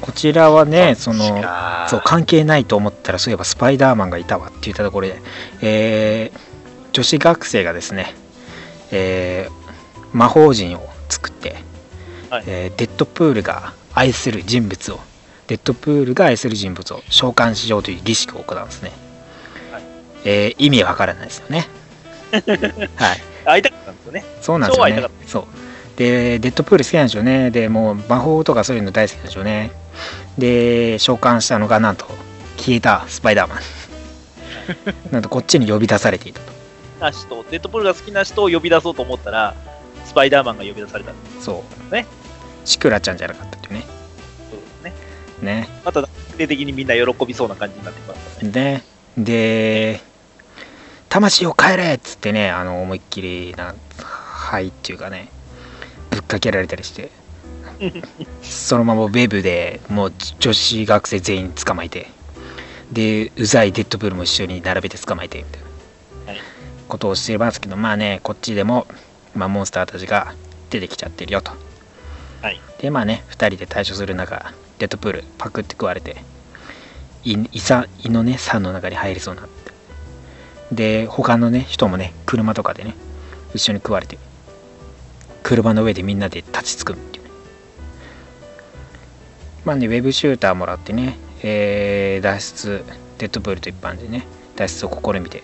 こちらはねそののそう関係ないと思ったらそういえばスパイダーマンがいたわって言ったところで、えー女子学生がですね、えー魔法陣を作って、はいえーデッドプールが愛する人物をデッドプールが愛する人物を召喚しようという儀式を行うんですね、はいえー意味わからないですよね はい会いたかったんですよね。そうなんですよね。そう。で、デッドプール好きなんでしょうね。で、もう魔法とかそういうの大好きなんでしょうね。で、召喚したのがなんと消えたスパイダーマン。なんとこっちに呼び出されていたと。な人、デッドプールが好きな人を呼び出そうと思ったら、スパイダーマンが呼び出されたんですそう。ね。シクラちゃんじゃなかったっていうね。そうですね。ね。また、徹底的にみんな喜びそうな感じになってきましたね。で、で、魂を帰れっつってね、あの、思いっきりな、はいっていうかね、ぶっかけられたりして、そのままウェブでもう女子学生全員捕まえて、で、うざいデッドプールも一緒に並べて捕まえて、みたいなはいことをしてますけど、まあね、こっちでも、まあ、モンスターたちが出てきちゃってるよと。はい。で、まあね、2人で対処する中、デッドプールパクって食われて、胃のね、酸の中に入りそうになって。で、他のね、人もね、車とかでね、一緒に食われて、車の上でみんなで立ちつくっていうね。まあね、ウェブシューターもらってね、えー脱出、デッドプールと一般でね、脱出を試みて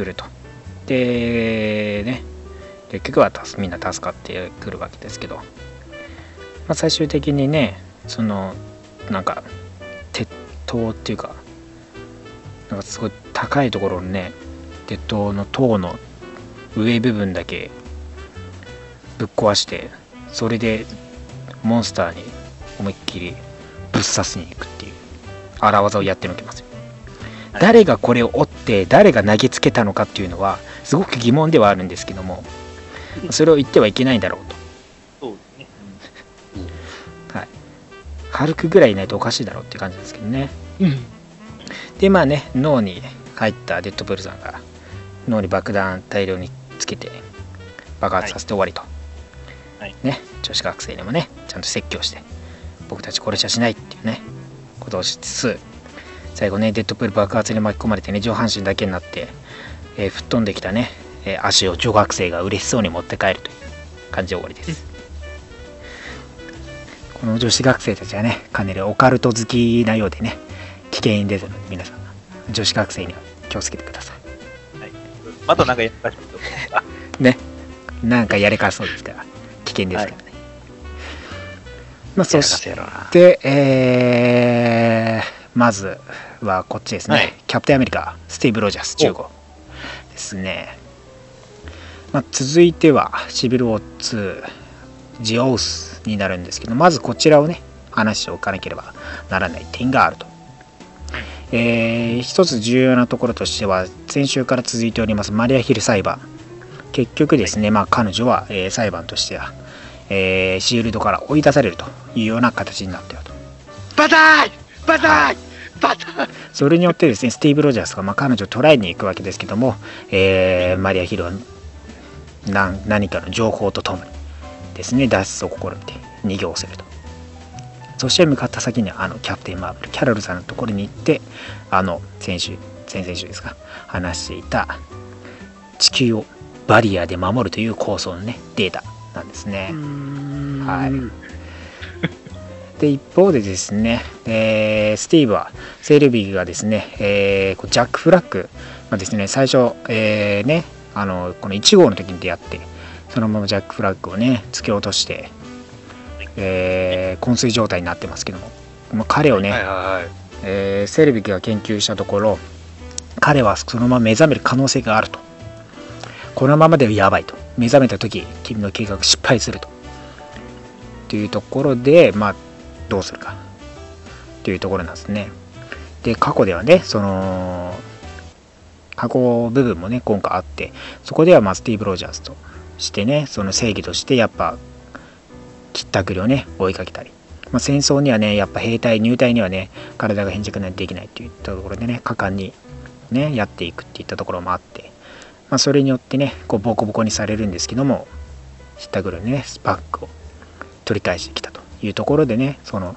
くると。で、ね、結局はみんな助かってくるわけですけど、まあ、最終的にねそのなんか鉄塔っていうかなんかすごい高いところのね鉄塔の塔の上部分だけぶっ壊してそれでモンスターに思いっきりぶっ刺しに行くっていう荒技をやってのけますよ。誰がこれを折って誰が投げつけたのかっていうのはすごく疑問ではあるんですけどもそれを言ってはいけないんだろうと。そうですね。ハルクぐらいいないとおかしいだろうっていう感じですけどね。うん。でまあね脳に入ったデッドプールさんが脳に爆弾大量につけて爆発させて終わりと、はい。ね女子学生にもねちゃんと説教して僕たちこれじゃしないっていうねことをしつつ最後ねデッドプール爆発に巻き込まれてね上半身だけになって、えー吹っ飛んできたね、えー足を女学生が嬉しそうに持って帰るという感じで終わりです、この女子学生たちはねかなりオカルト好きなようでね危険ですので皆さん女子学生には気をつけてくださはい。またなんかやったしまね。なんかやれかそうですから危険ですからね、まあそしてえーまずはこっちですね、はい。キャプテンアメリカスティーブ・ロジャース15ですね、まあ、続いてはシビル・ウォー2ジオウスになるんですけどまずこちらをね話しておかなければならない点があると、えー一つ重要なところとしては先週から続いておりますマリア・ヒル裁判。結局ですね、まあ、彼女は、えー裁判としては、えーシールドから追い出されるというような形になったよと。バタイバタイバタイそれによってですねスティーブ・ロジャースが、まあ、彼女を捕らえに行くわけですけども、えーマリア・ヒルは何何かの情報とともにですね脱出を試みて逃げをすると。そして向かった先にはあのキャプテン・マーベルキャロルさんのところに行ってあの先週先々週ですか話していた地球をバリアで守るという構想のねデータなんですね。はいで一方でですね、えースティーブはセルビーがですね、えージャック・フラッグがですね最初、えーねあのこの1号の時に出会ってそのままジャック・フラッグをね突き落として、えー昏睡状態になってますけどももう彼をね、はいはいはい。えーセルビキが研究したところ彼はそのまま目覚める可能性があると。このままではやばいと。目覚めた時君の計画失敗すると。というところでまあどうするか。というところなんですね。で過去ではねその過去部分もね今回あってそこではまあスティーブ・ロージャースとしてねその正義としてやっぱ切ったくりをね追いかけたり。まあ、戦争にはねやっぱ兵隊入隊にはね体が貧弱ないとできないっていったところでね果敢にねやっていくっていったところもあって、まあ、それによってねこうボコボコにされるんですけどもひったくりにねスパックを取り返してきたいうところでねその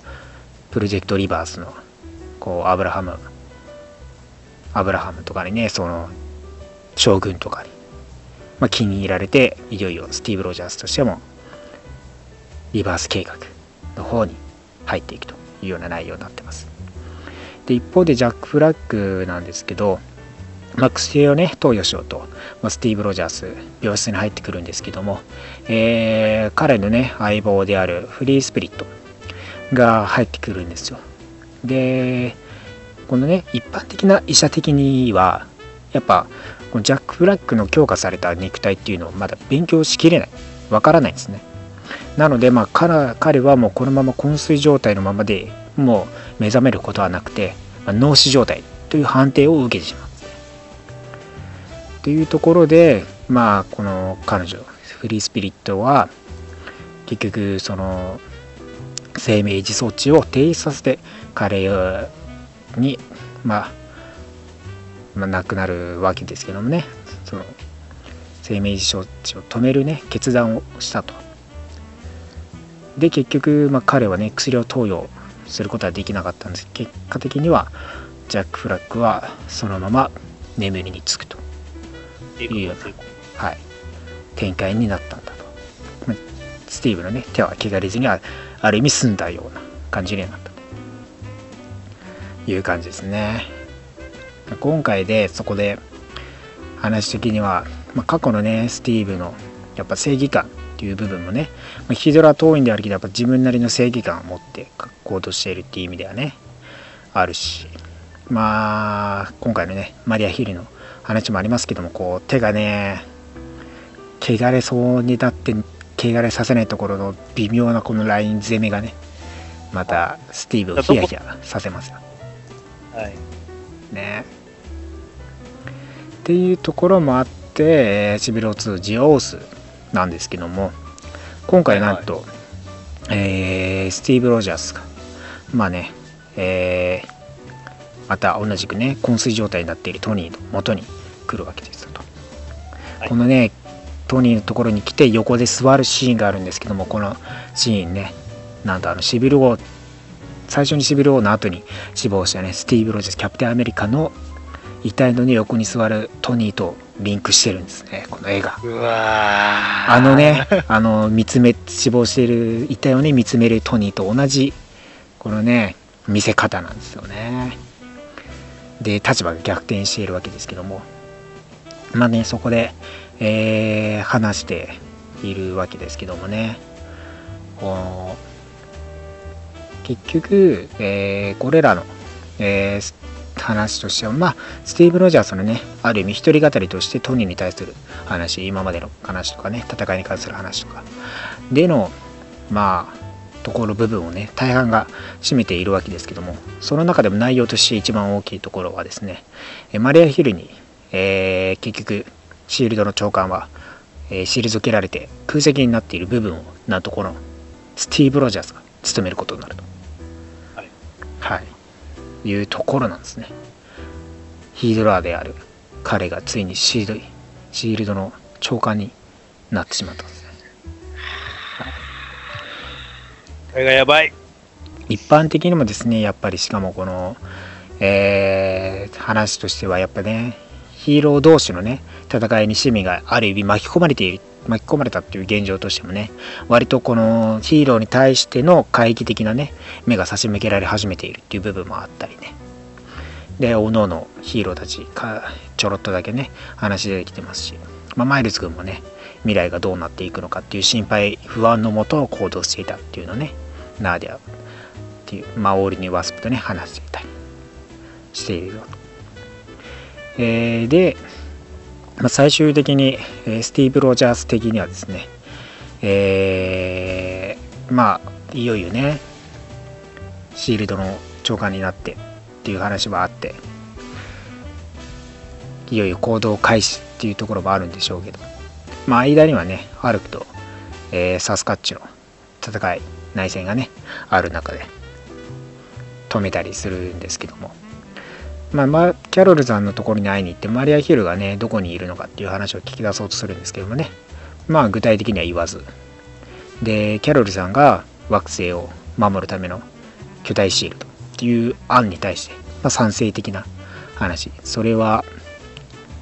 プロジェクトリバースのこうアブラハムアブラハムとかにねその将軍とかに、まあ、気に入られていよいよスティーブ・ロジャースとしてもリバース計画の方に入っていくというような内容になってます。で一方でジャック・フラッグなんですけど、まあ、薬をね投与しようと、まあ、スティーブ・ロジャース病室に入ってくるんですけども、えー彼のね相棒であるフリースピリットが入ってくるんですよ。でこのね一般的な医者的にはやっぱこのジャック・フラッグの強化された肉体っていうのをまだ勉強しきれないわからないんですね。なので、まあ、彼彼はもうこのまま昏睡状態のままでもう目覚めることはなくて、まあ脳死状態という判定を受けてしまう。というところで、まあ、この彼女フリースピリットは結局その生命維持装置を停止させて彼に、まあ、まあ亡くなるわけですけどもね。その生命維持装置を止めるね決断をしたと。で結局、まあ、彼はね薬を投与することはできなかったんです。結果的にはジャック・フラッグはそのまま眠りにつくと。いう、はい、展開になったんだと、スティーブのね手は汚れずにあある意味済んだような感じになったと。いう感じですね。今回でそこで話的には、まあ、過去のねスティーブのやっぱ正義感っていう部分もね、まあヒドラ党員であるけどやっぱ自分なりの正義感を持って行動しているっていう意味ではねあるし。まあ今回のねマリア・ヒルの話もありますけどもこう手がね汚れそうになって汚れさせないところの微妙なこのライン攻めがねまたスティーブをヒヤヒヤさせますよはい。ね。っていうところもあって、えーシビロ2ジオースなんですけども今回なんと、えースティーブ・ロジャースがまあね、えーまた同じくね昏睡状態になっているトニーの元に来るわけですよと、はい。このねトニーのところに来て横で座るシーンがあるんですけどもこのシーンねなんとあのシビル王最初にシビル王の後に死亡したねスティーブ・ロジャースキャプテンアメリカの遺体のね横に座るトニーとリンクしてるんですねこの絵がうわー。あのねあの見つめ死亡している遺体をね見つめるトニーと同じこのね見せ方なんですよねで立場が逆転しているわけですけども。まあねそこで、えー話しているわけですけどもね。結局、えーこれらの、えー話としてはまあスティーブ・ロジャースのねある意味一人語りとしてトニーに対する話今までの話とかね戦いに関する話とか。でのまあところ部分をね大半が占めているわけですけどもその中でも内容として一番大きいところはですねえマリア・ヒルに、えー結局シールドの長官は、えー退けられて空席になっている部分をなんとこのスティーブ・ロジャースが務めることになると。はい、はい、いうところなんですね。ヒードラーである彼がついにシールドシールドの長官になってしまったこれがやばい。一般的にもですねやっぱりしかもこの、えー話としてはやっぱねヒーロー同士のね戦いに市民がある意味巻き込まれている巻き込まれたっていう現状としてもね割とこのヒーローに対しての懐疑的なね目が差し向けられ始めているっていう部分もあったりねでおのおのヒーローたちかちょろっとだけね話出てきてますし、まあ、マイルズ君もね未来がどうなっていくのかっていう心配不安のもと行動していたっていうのねナーディアっていうマオーリにワスプとね話していたりしているよと、えーで、まあ、最終的に、えスティーブ・ロジャース的にはですねえーまあいよいよねシールドの長官になってっていう話はあっていよいよ行動開始っていうところもあるんでしょうけどまあ間にはねハルクと、えーサスカッチの戦い内戦がねある中で止めたりするんですけども。まあ、まあ、キャロルさんのところに会いに行ってマリア・ヒルがねどこにいるのかっていう話を聞き出そうとするんですけどもね。まあ具体的には言わず。でキャロルさんが惑星を守るための巨大シールドっていう案に対して、まあ、賛成的な話。それは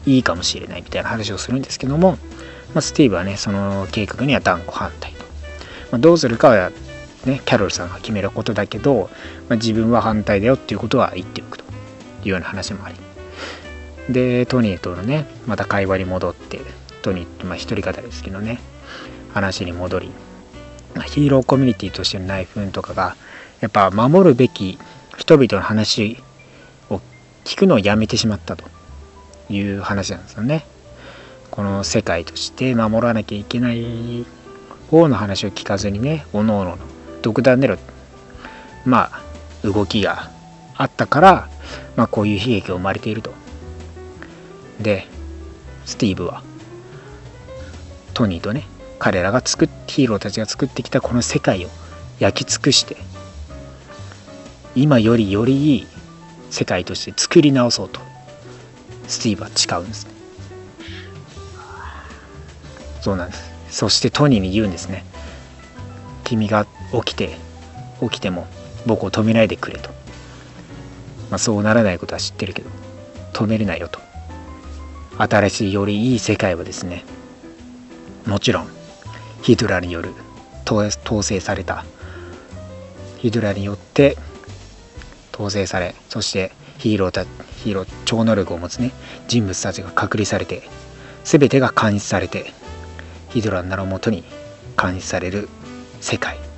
いいかもしれないみたいな話をするんですけども、まあ、スティーブはねその計画には断固反対と、まあ、どうするかはねキャロルさんが決めることだけど、まあ、自分は反対だよっていうことは言っておくというような話もありでトニーとのねまた会話に戻ってトニーってまあ一人語りですけどね話に戻りヒーローコミュニティとしての内紛とかがやっぱ守るべき人々の話を聞くのをやめてしまったという話なんですよね。この世界として守らなきゃいけない方の話を聞かずにねおのおのの独断でのまあ動きがあったから、まあ、こういう悲劇が生まれていると。でスティーブはトニーとね彼らが作っヒーローたちが作ってきたこの世界を焼き尽くして今よりよりいい世界として作り直そうとスティーブは誓うんですね。そうなんです。そしてトニーに言うんですね。君が起きて起きても僕を止めないでくれと、まあ、そうならないことは知ってるけど止めるなよと。新しいよりいい世界はですねもちろんヒドラによる統制された。ヒドラによって統制されそしてヒーローたヒーロー超能力を持つね人物たちが隔離されて全てが監視されてヒドラの名のもとに監視される世界。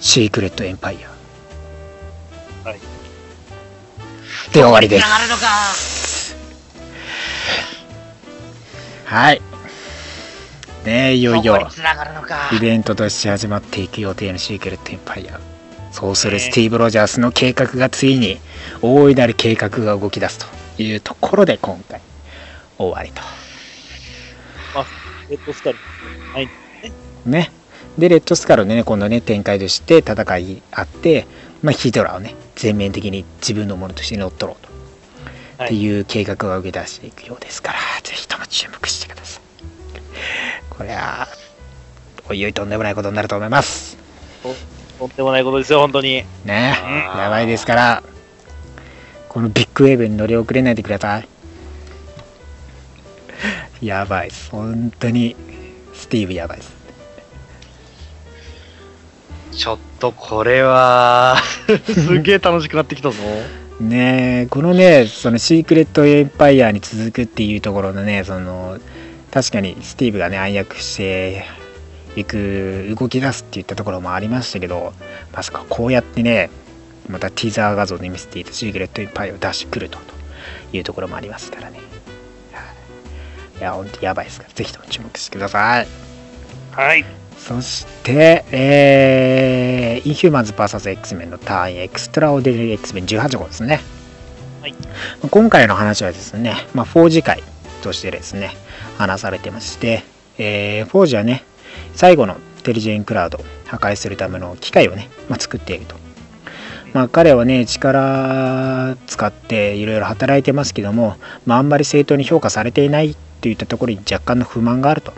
シークレットエンパイア。はい。で終わりです。がるのか。はい。ねえいよいよ。そこに繋がるのか。イベントとして始まっていく予定のシークレットエンパイア。そうするスティーブ・ロジャースの計画がついに大いなる計画が動き出すというところで今回終わりとレッドスカル。はい。ねでレッドスカルのね今度ね展開として戦いあって、まあ、ヒドラをね全面的に自分のものとして乗っ取ろうと、はい。っていう計画が動き出していくようですからぜひとも注目してください。これはおいおいとんでもないことになると思います。とんでもないことですよ、本当に。ねやばいですから。このビッグウェーブに乗り遅れないでください。やばいです。本当に。スティーブやばいですちょっとこれは、すげえ楽しくなってきたぞ。ねえこのねそのシークレットエンパイアに続くっていうところのねその確かにスティーブがね暗躍していく動き出すっていったところもありましたけどまさかこうやってねまたティザー画像で見せていたシークレットエンパイアを出してくるとというところもありますからねはいいやほんとやばいですからぜひとも注目してくださいはい。そして、えー、インヒューマンズ VSX メンのタイインエクストラオーディナリー X メン18号ですね。はい今回の話はですね、まあ、フォージ回としてですね、話されてまして、えー、フォージはね、最後のテリジェンクラウドを破壊するための機械をね、まあ、作っていると。まあ、彼はね、力使っていろいろ働いてますけども、まあ、あんまり正当に評価されていないといったところに若干の不満があると。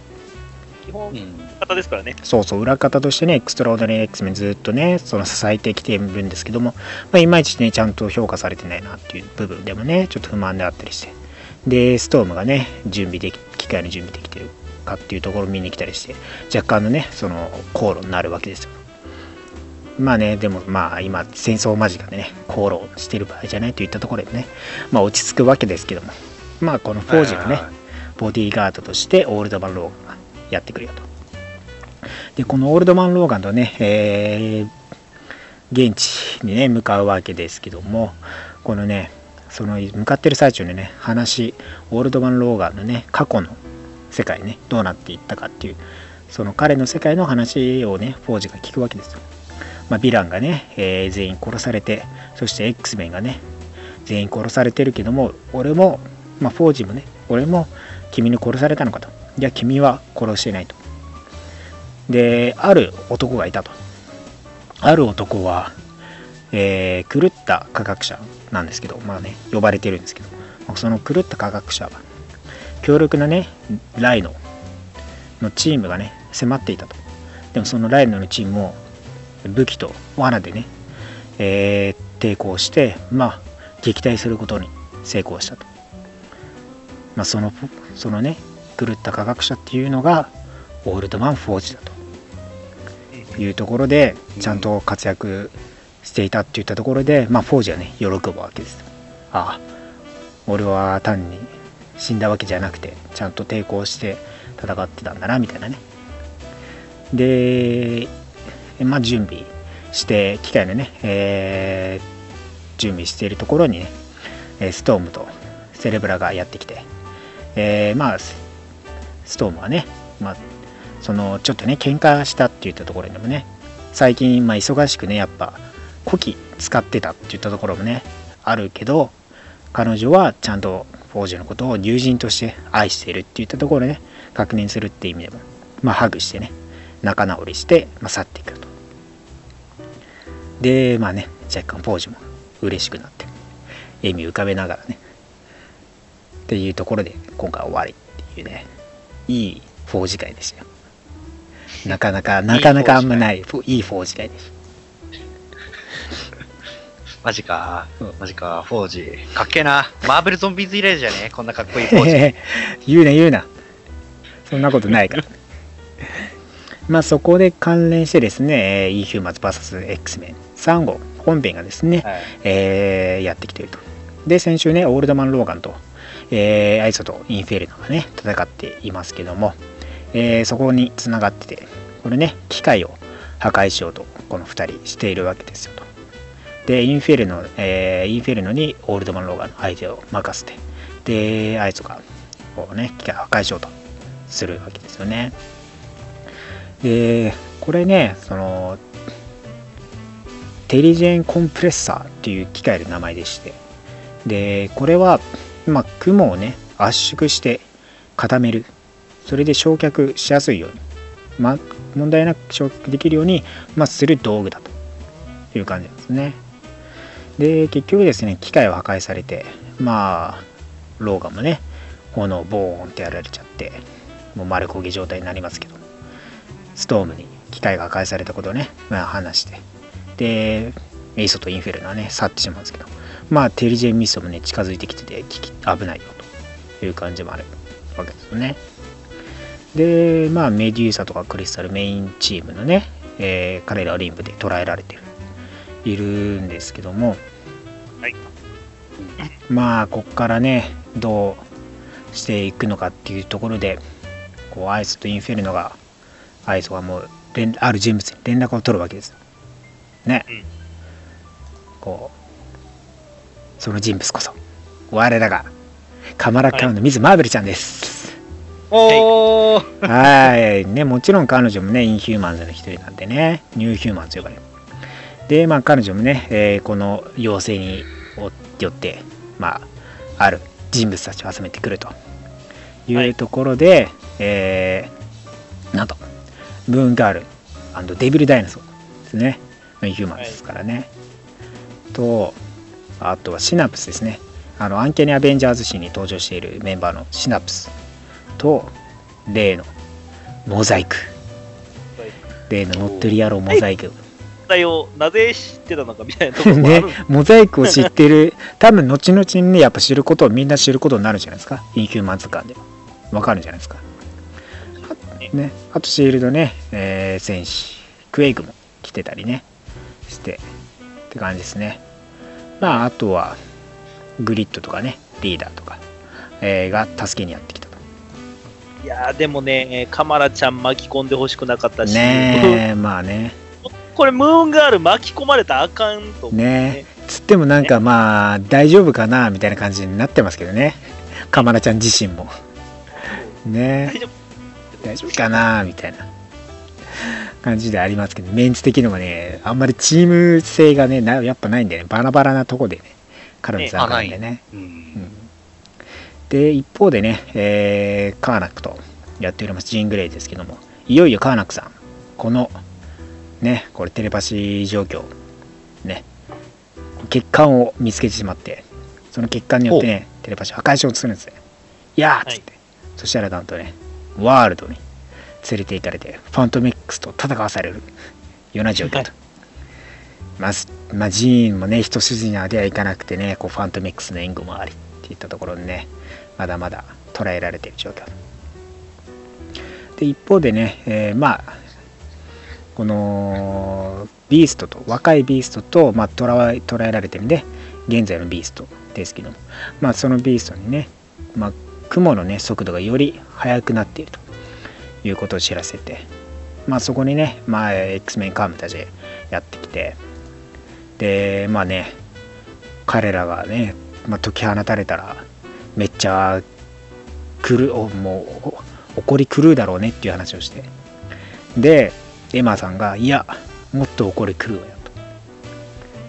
基本、うん。方ですからね。そうそう裏方としてねエクストラオーダリー X メンずっとねその支えてきているんですけども、まあ、いまいちねちゃんと評価されてないなっていう部分でもねちょっと不満であったりして。でストームがね準備でき機械の準備できてるかっていうところを見に来たりして若干のねその口論になるわけですよ。まあねでもまあ今戦争間近でね口論してる場合じゃないといったところでねまあ落ち着くわけですけどもまあこのフォージがねボディーガードとしてオールドマン・ローがやってくるよとでこのオールドマン・ローガンとね、えー現地にね向かうわけですけどもこのねその向かってる最中にね話オールドマン・ローガンのね過去の世界ねどうなっていったかっていうその彼の世界の話をねフォージが聞くわけですよ、まあ、ヴィランがね、えー全員殺されてそして X メンがね全員殺されてるけども俺も、まあ、フォージもね俺も君に殺されたのかと。いや君は殺してないと。である男がいたと。ある男は、えー狂った科学者なんですけどまあね呼ばれてるんですけどその狂った科学者は強力なねライノのチームがね迫っていたと。でもそのライノのチームも武器と罠でね、えー抵抗してまあ撃退することに成功したと。まあそのそのね狂った科学者っていうのがオールドマン・フォージだと。いうところでちゃんと活躍していたっていったところで、まあ、フォージはね喜ぶわけです。ああ俺は単に死んだわけじゃなくてちゃんと抵抗して戦ってたんだなみたいなね。でまあ準備して機械のね、えー準備しているところにねストームとセレブラがやってきて、えーまあスストームはね、まあ、そのちょっとね喧嘩したって言ったところでもね最近まあ忙しくねやっぱ古希使ってたって言ったところもねあるけど彼女はちゃんとフォージュのことを友人として愛しているって言ったところをね確認するって意味でもまあハグしてね仲直りして、まあ、去っていくと。でまあね若干フォージュも嬉しくなって笑み浮かべながらねっていうところで今回終わりっていうねいいフォージ会でしたよ。なかなかなかなかあんまないいいフォージ会でしマジかうん。マジか。フォージ。かっけえな。マーベルゾンビーズ以来じゃねこんなかっこいいフたォージ。言うな言うなそんなことないから まあそこで関連してですね、えー、イーヒューマンズ VSX メン3号本編がですね、はい。えーやってきていると。で、先週ね、オールドマン・ローガンと、えーアイソとインフェルノがね、戦っていますけども、えーそこにつながってて、これね、機械を破壊しようと、この2人しているわけですよと。で、インフェルノ、えーインフェルノにオールドマン・ローガンの相手を任せて、で、アイソが、こうね、機械を破壊しようとするわけですよね。で、これね、その、テリジェンコンプレッサーっていう機械の名前でしてでこれは、まあ、雲をね圧縮して固めるそれで焼却しやすいように、ま、問題なく焼却できるように、まあ、する道具だという感じですね。で結局ですね機械を破壊されてまあローガンもね炎をボーンってやられちゃってもう丸焦げ状態になりますけどストームに機械が破壊されたことをね、まあ、話してでエイソとインフェルノはね去ってしまうんですけどまあテリジェンミストもね近づいてきてて危機危ないよという感じもあるわけですよね。でまあメデューサとかクリスタルメインチームのね、えー彼らはリンブで捉えられてるいるんですけども。はい。まあこっからねどうしていくのかっていうところでこうアイスとインフェルノがアイスはもう連ある人物に連絡を取るわけです。よね、うん。こうその人物こそ。我らがカマラカウンのミズ・マーベルちゃんですおー。はい。ねもちろん彼女もねインヒューマンズの一人なんでね。ニューヒューマンズ呼ばれる。でまあ彼女もね、えーこの妖精によってまあある人物たちを集めてくると。い。うところで、えーなんとムーンガールデビルダイナソーですね。インヒューマンズですからね、とあとはシナプスですね。あのアンケニアベンジャーズ誌に登場しているメンバーのシナプスと例のモザイク。例の乗ってる野郎モザイク。題をなぜ知ってたのかみたい。なところねモザイクを知ってる。多分後々にねやっぱ知ることをみんな知ることになるんじゃないですか。インヒューマン図鑑で。わかるんじゃないですか。ね、あとシールドね、えー戦士、クエイクも来てたりね、して、って感じですね。まあ、あとは、グリッドとかね、リーダーとか、えーが助けにやってきた。と。いやーでもね、カマラちゃん巻き込んでほしくなかったし、ねえ、まあね。これ、ムーンガール巻き込まれたらあかんと思う、ねつってもなんかまあ、大丈夫かなみたいな感じになってますけどね。カマラちゃん自身も。ね大丈夫大丈夫かなみたいな感じでありますけど、メンツ的にもね、あんまりチーム性がね、なやっぱないんでね、バラバラなとこでね、絡みさんでね。うんうんで、一方でね、えーカーナックとやっておりますジーン・グレイですけども、いよいよカーナックさん、この、ね、これテレパシー状況、ね、欠陥を見つけてしまって、その欠陥によってね、テレパシー破壊しようとするんですね。いやーっつって、そしたらなんとね、ワールドに連れて行かれて、ファントメックスと戦わされるような状況と。まあ、すまあ、ジーンもね、一筋縄ではいかなくてね、こうファントメックスの援護もありっていったところでね、まだまだ捉えられている状況。で、一方でね、えーまあ、このビーストと、若いビーストと、まあ、捉え捉えられてるんで、現在のビーストですけども、まあ、そのビーストにね、まあ、雲のね、速度がより速くなっているということを知らせて、まあ、そこにね、まあ、X メンカームたちやってきて、で、まあね、彼らがね、まあ、解き放たれたら、めっちゃ来る、おもう、怒り狂うだろうねっていう話をして、で、エマさんが、いや、もっと怒り狂うわよと。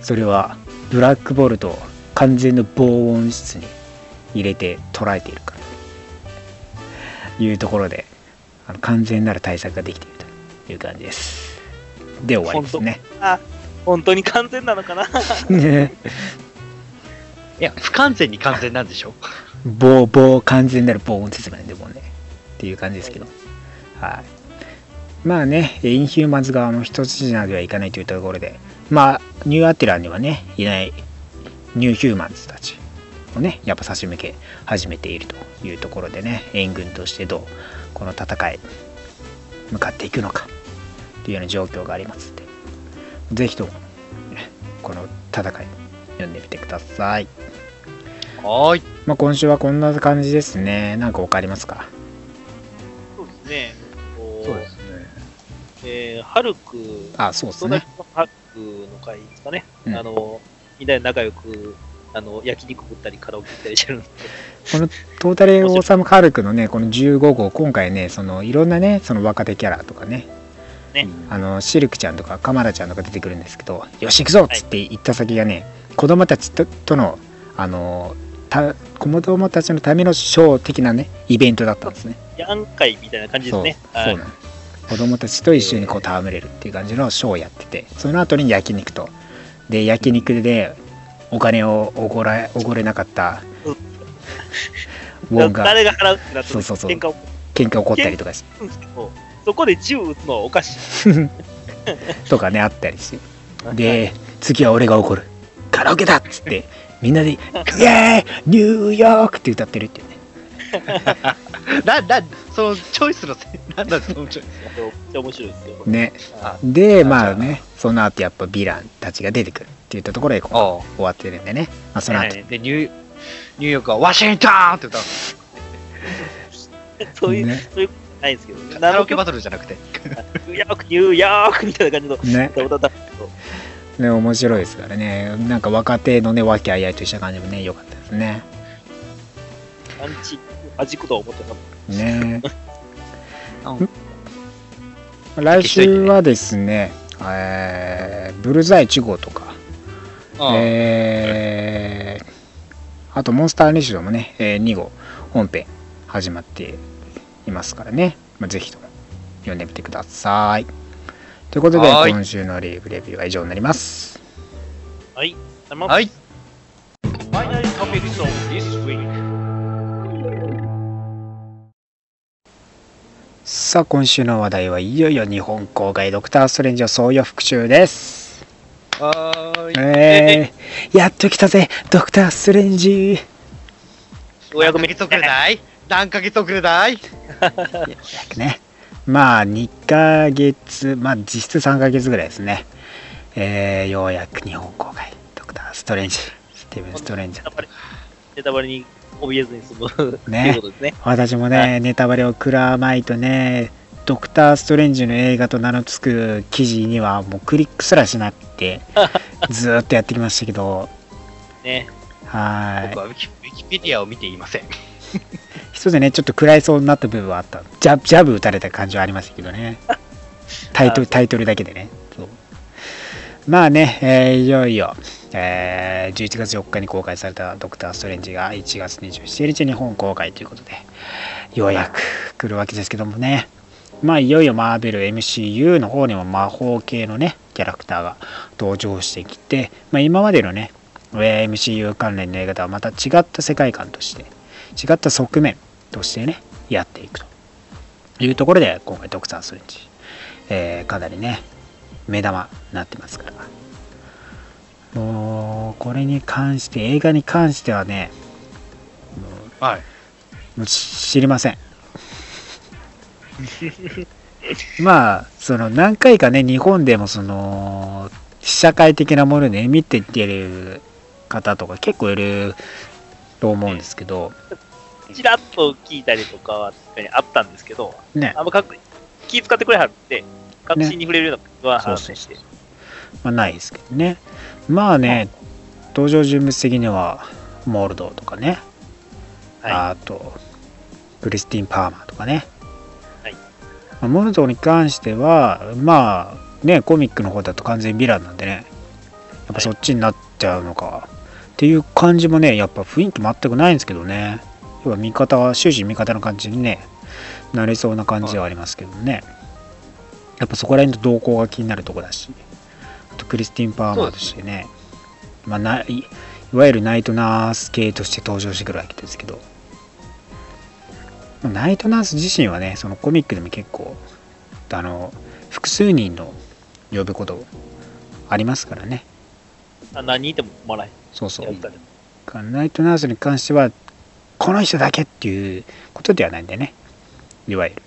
それは、ブラックボルトを完全の防音室に入れて捉えているから。というところで、あの完全なる対策ができているという感じです。で、終わりますね。本当？に完全なのかな？ねいや、不完全に完全なんでしょ防防完全なる防音説明でもね。っていう感じですけど。はい。まあねインヒューマンズ側も一筋縄ではいかないというところで。まあニューアテラにはねいないニューヒューマンズたちをねやっぱ差し向け始めているというところでね援軍としてどうこの戦い向かっていくのかというような状況がありますので。ぜひとも、ね、この戦い読んでみてください。はーい。まあ、今週はこんな感じですね。なんかわかりますか？そうですね。そうですね。えーハルク、あ、そうですね。ハルクの会ですかね。うんあの、みんなで仲良く、あの、焼肉食ったりカラオケ行ったりしてるんで。このトータルオーサムカルクのね、この15号、今回ね、そのいろんなね、その若手キャラとかね、ねあのシルクちゃんとかカマラちゃんとか出てくるんですけど、よし行くぞっつって行った先がね、子供たちととの、あの、た子供たちのためのショー的なね、イベントだったんですね。ヤン会みたいな感じですね。そうはいそうなの子供たちと一緒にこう戯れるっていう感じのショーをやっててその後に焼肉と。で焼肉でお金をおごらおごれなかった。うん。ウォンが誰が払うってなった時そうそうそう。喧嘩を。喧嘩起こったりとかしするんですけど、そこで銃撃つのはおかしい。とかねあったりして。で次は俺が怒る。カラオケだっつってみんなで「イエーイニューヨーク!」って歌ってるっていうね な、な、そのチョイスのせい、なんだそのチョイス。めっちゃ面白いですよ。ねあでまあねその後やっぱヴィランたちが出てくるっていったところでこ終わってるんでね、まあ、その後、で、ニュー、ヨークはワシントンって歌うの。そういう、ねそういうことないんですけど、カラオケバトルじゃなくて。ニューヨーク、ニューヨークみたいな感じのね歌だったんですけど、ね、面白いですからね。なんか若手のね、和気あいあいとした感じもね、良かったですね。アンチ、味くとは思って なかっねうん。来週はですね、えーブルザイ1号とか、えーあとモンスターニシドもね、えー2号本編始まっていますからね、まあ、ぜひとも読んでみてください。ということで、はーい今週のリーブレビューは以上になります。た。はい。あのはい。Finally topics of this week. さあ、今週の話題はいよいよ日本公開ドクター・ストレンジを総予復習です。はーい。えー、やっと来たぜ、ドクター・ストレンジ。ようやく見何ヶ月遅れだい？何ヶ月遅れだい？ね。まあ2ヶ月まあ実質3ヶ月ぐらいですね。えー、ようやく日本公開。ドクターストレンジスティーブン・ストレンジ。ネタバレネタバレに怯えずに済む、ね。ということですね。私もね、はネタバレを食らわないとねドクター・ストレンジの映画と名の付く記事にはもうクリックすらしなくて ずーっとやってきましたけど。ね。は僕はウィキペディアを見ていません。い一つでねちょっと食らいそうになった部分はあった。ジャブジャブ打たれた感じはありましたけどね。タイトルタイトルだけでね。そう。まあね、えーいよいよ、えー11月4日に公開されたドクター・ストレンジが1月27日日本公開ということでようやく来るわけですけどもね。まあいよいよマーベル MCU の方にも魔法系のねキャラクターが登場してきて、まあ、今までのねえー MCU 関連の映画とはまた違った世界観として違った側面としてねやっていくというところで今回ドクター・ストレンジ、えーかなりね目玉になってますからもうこれに関して映画に関してはねはい。もう知りません まあその何回かね日本でもその試写会的なもので見てってる方とか結構いると思うんですけどちらっと聞いたりとかは確かにあったんですけど、ね。あんま確気使ってくれはるんで、確信に触れるようなことはそう話して。まあないですけどね。まあね登場人物的にはモールドとかね、はあとクリスティン・パーマーとかね、はい。まあモルドに関してはまあねコミックの方だと完全にヴィランなんでね。やっぱそっちになっちゃうのか、っていう感じもねやっぱ雰囲気全くないんですけどね要は味方は終始味方の感じにねなりそうな感じはありますけどね、やっぱそこら辺の動向が気になるとこだしあとクリスティン・パーマーとしてね。まあ、ないいわゆるナイトナース系として登場してくるわけですけど。ナイトナース自身はねそのコミックでも結構あの複数人の呼ぶことありますからね。あ何人いても困ら。そうそう。ナイトナースに関してはこの人だけっていうことではないんでね。いわゆる。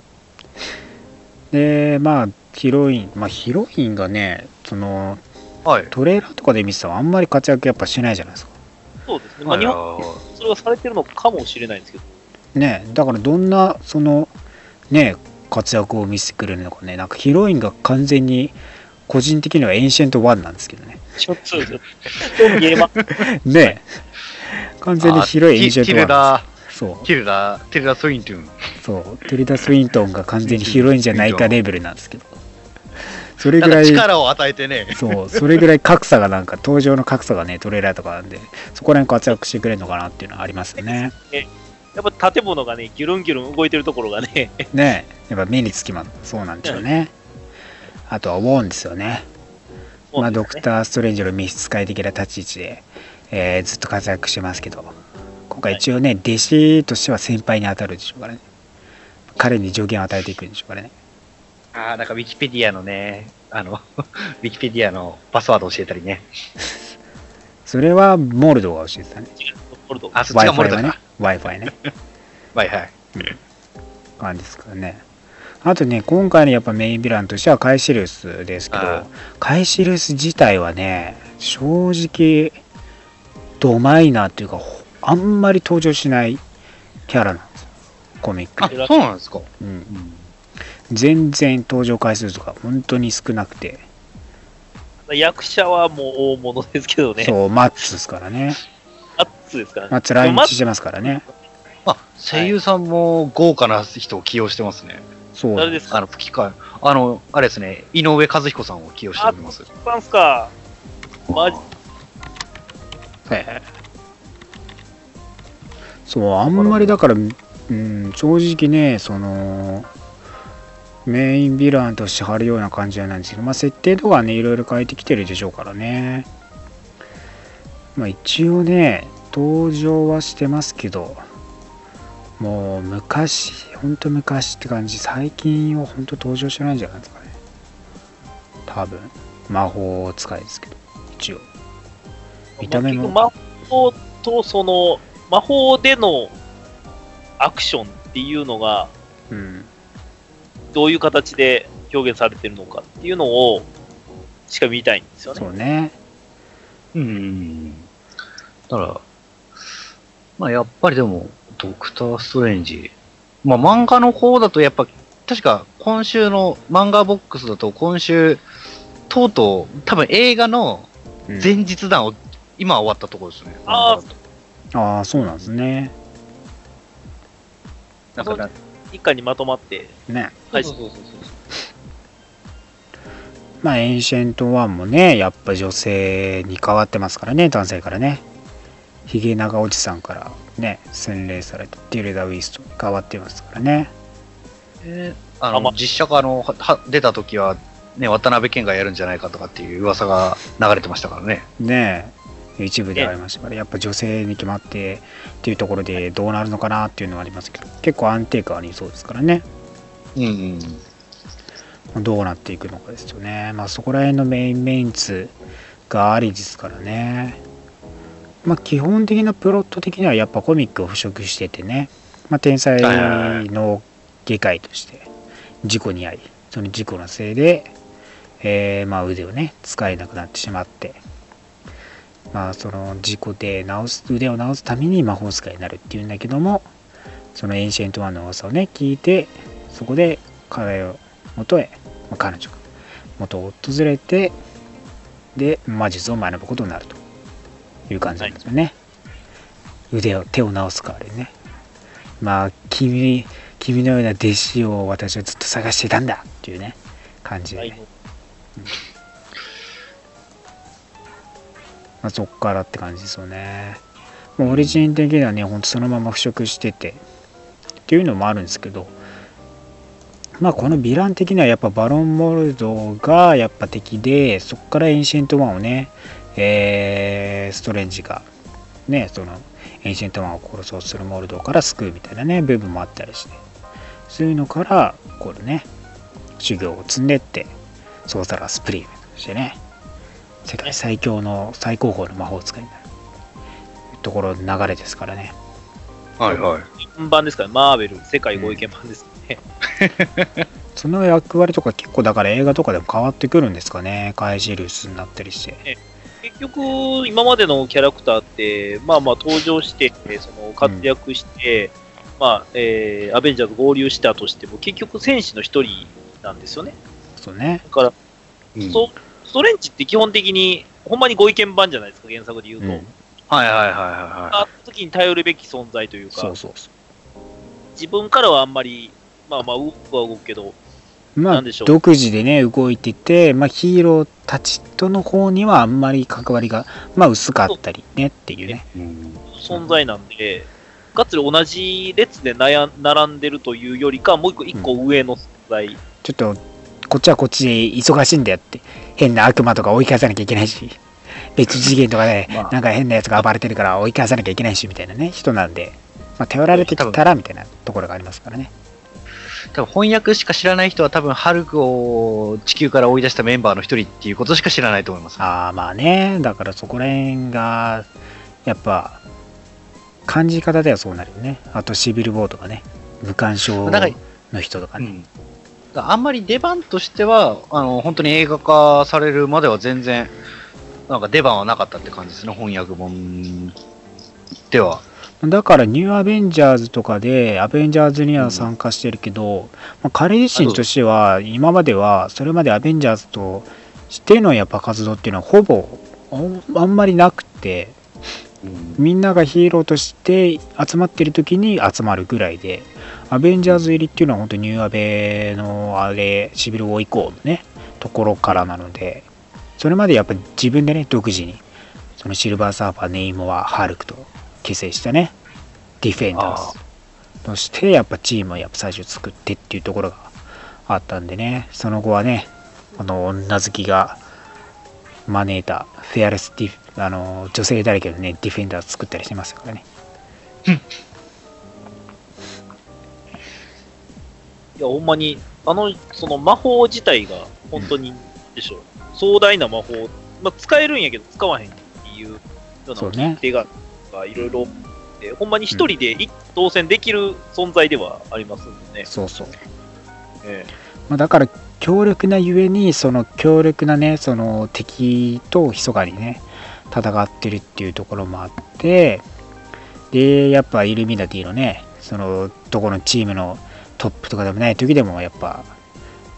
でまあヒロインまあヒロインがねそのはい。トレーラーとかで見てたらあんまり活躍やっぱしないじゃないですか。そうですね。まあ、日本、それはされてるのかもしれないんですけど、ねだからどんなそのね活躍を見せてくれるのかね。なんかヒロインが完全に個人的にはエンシェントワンなんですけどね。ちょっと、ちょっと、そう見えま ね完全に広いエンシェンテト1ィルダ、そう。ティルダ、ティルダ・スウィントゥン。そう。テリダ・スウィントンが完全にヒロインじゃないかレベルなんですけど。それぐらい力を与えてね。そう。それぐらい格差がなんか登場の格差がねトレーラーとかなんでそこら辺活躍してくれるのかなっていうのはありますよね。やっぱ建物がね、ギュルンギュルン動いてるところがね、ね。やっぱ目につきますそうなんでしょうね。あとはウォーンですよね。まあ、ドクター・ストレンジの召使い的な立ち位置で、えーずっと活躍してますけど今回一応ね、弟子としては先輩に当たるでしょうからね。彼に助言を与えていくんでしょうからね。ああ、なんかウィキペディアのね、あの、ウィキペディアのパスワード教えたりね。それはモールドが教えてたね。ポルトあ、そっちが漏れ Wi-Fi はねたか。Wi-Fi ね。はいはい。感じですからね。あとね今回のやっぱメインヴィランとしてはカイシルスですけどあカイシルス自体はね正直ドマイナーっていうかほあんまり登場しないキャラなんですよコミックあで、、そうなんですか？うん、全然登場回数とか本当に少なくて、役者はもう大物ですけどね、そうマッツですからねアッツですからね。マッツ来日してますからねあ、声優さんも豪華な人を起用してますね。そう誰ですか？あの、吹き替え。あの、あれですね、井上和彦さんを起用しております。なんすか。マジ そうあんまりだから、うん、正直ねそのメインヴィランとして貼るような感じなんですけど、まあ、設定とかねいろいろ変えてきてるでしょうからね。まあ一応ね登場はしてますけどもう昔ほんと昔って感じ。最近はほんと登場してないんじゃないですかね。多分。魔法使いですけど一応。見た目も魔法とその、魔法でのアクションっていうのが、うんどういう形で表現されてるのかっていうのを、しか見たいんですよね。そうね。うん。だから、まあやっぱりでも、ドクター・ストレンジ。まあ漫画の方だとやっぱ、確か今週の漫画ボックスだと今週、とうとう、多分映画のうん前日談を、今終わったところですね。あああ、そうなんですね。なんかな一巻にまとまってね。配信そうそうそうそうまあ、エンシェントワンもね、やっぱ女性に変わってますからね、男性からね。ヒゲ長おじさんからね、洗礼されて、ティルダ・スウィントンに変わってますからね。えーああまの実写化のはは出た時は、ね、渡辺謙がやるんじゃないかとかっていう噂が流れてましたからね。ねえ一部でありましたから、やっぱ女性に決まってっていうところでどうなるのかなっていうのはありますけど、結構安定感ありそうですからね。うんうん。どうなっていくのかですよね。まあそこら辺のメインメインツがありですからね。まあ基本的なプロット的にはやっぱコミックを腐食しててね。まあ天才の外科医として事故に遭い、その事故のせいで、えーまあ腕をね、使えなくなってしまって、まあその事故で治す、腕を治すために魔法使いになるっていうんだけども、そのエンシェントワンの噂をね、聞いて、そこで彼を元へ、まあ彼女が元を訪れてで魔術を学ぶことになるという感じなんですよね、腕を手を直す代わりにね。まあ君君のような弟子を私はずっと探してたんだっていうね感じで、ね。才能まあ、そこからって感じですよね。もうオリジン的にはねほんとそのまま腐食してて。っていうのもあるんですけど。まあこのヴィラン的にはやっぱバロンモルドがやっぱ敵でそこからエンシェントワンをねえーストレンジがねそのエンシェントワンを殺そうとするモルドから救うみたいなね部分もあったりして。そういうのからこれね修行を積んでってソーサラースプリームとしてね。世界最強の最高峰の魔法使いになる。ところの流れですからね。はいはい。版ですから、マーベル世界ご意見版ですね。その役割とか結構だから映画とかでも変わってくるんですかね。カイジルスになったりして。結局、今までのキャラクターって、まあまあ登場して、その活躍して、まあ、えーアベンジャーズ合流したとしても、結局戦士の一人なんですよね。そうね。だから、うん。そうストレンチって基本的に、ほんまにご意見版じゃないですか、原作で言うと。うんはいはいはいはいはあった時に頼るべき存在というか、そうそうそ自分からはあんまり、まあまあ、動くは動くけど、うまあ独自でね動いてて、まあ、ヒーローたちとの方にはあんまり関わりがまあ薄かったりねっていうねい。うん存在なんで、がっつり同じ列で並んでるというよりか、もう一個一個上の存在。ちょっとこっちはこっちで忙しいんだよって変な悪魔とか追い返さなきゃいけないし別次元とかでまあ。なんか変なやつが暴れてるから追い返さなきゃいけないしみたいなね人なんで、まあ、頼られてきたらみたいなところがありますからね。多分翻訳しか知らない人は多分ハルクを地球から追い出したメンバーの一人っていうことしか知らないと思います。ああまあね。だからそこら辺がやっぱ感じ方ではそうなるよね。あとシビル・ボーとかね。無干渉だからの人とかね、うん、あんまり出番としてはあの本当に映画化されるまでは全然なんか出番はなかったって感じですね翻訳本では。だからニューアベンジャーズとかでアベンジャーズには参加してるけど、まあ、彼自身としては今まではそれまでアベンジャーズとしてのやっぱ活動っていうのはほぼあんまりなくてみんながヒーローとして集まってる時に集まるぐらいでアベンジャーズ入りっていうのは本当ニューアベのあれシビル王以降のねところからなのでそれまでやっぱ自分でね独自にそのシルバーサーファーネイモアハルクと結成したねディフェンダーズとしてやっぱチームをやっぱ最初作ってっていうところがあったんでねその後はねこの女好きが招いたフェアレスディフあの女性だらけのねディフェンダー作ったりしてますからね。いや、ほんまに、あの、その魔法自体が、本当に、でしょう、壮大な魔法、まあ、使えるんやけど、使わへんっていうようなそうね。手が、がいろいろ、でほんまに一人で一当選できる存在ではありますんでね。そうそう。えまあ、だから強力なゆえにその強力なねその敵と密かにね戦ってるっていうところもあってでやっぱイルミナティのねそのどこのチームのトップとかでもない時でもやっぱ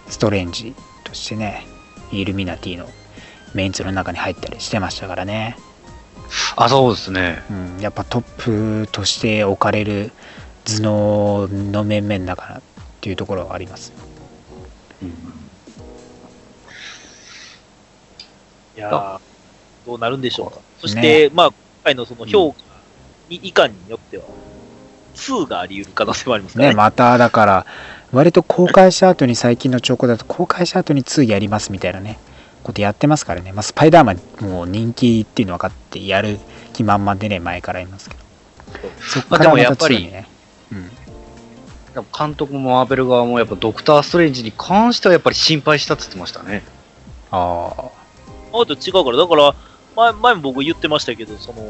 ストレンジとしてねイルミナティのメンツの中に入ったりしてましたからね、あ、そうですね。うん、やっぱトップとして置かれる頭脳の面々だからっていうところはあります。うん。いやーどうなるんでしょうか。そして、まあ、今回のその評価に、以下によっては、2があり得る可能性もありますからね、ね。まただから、割と公開した後に最近の兆候だと、公開した後に2やりますみたいなね、ことやってますからね、まあ、スパイダーマンもう人気っていうの分かって、やる気満々でね、前から言いますけど、そっからまあでもやっぱり2にね、うん、監督もマーベル側もやっぱドクター・ストレンジに関してはやっぱり心配したって言ってましたね。ああ、あと違うから、だから、前前も僕言ってましたけど、その、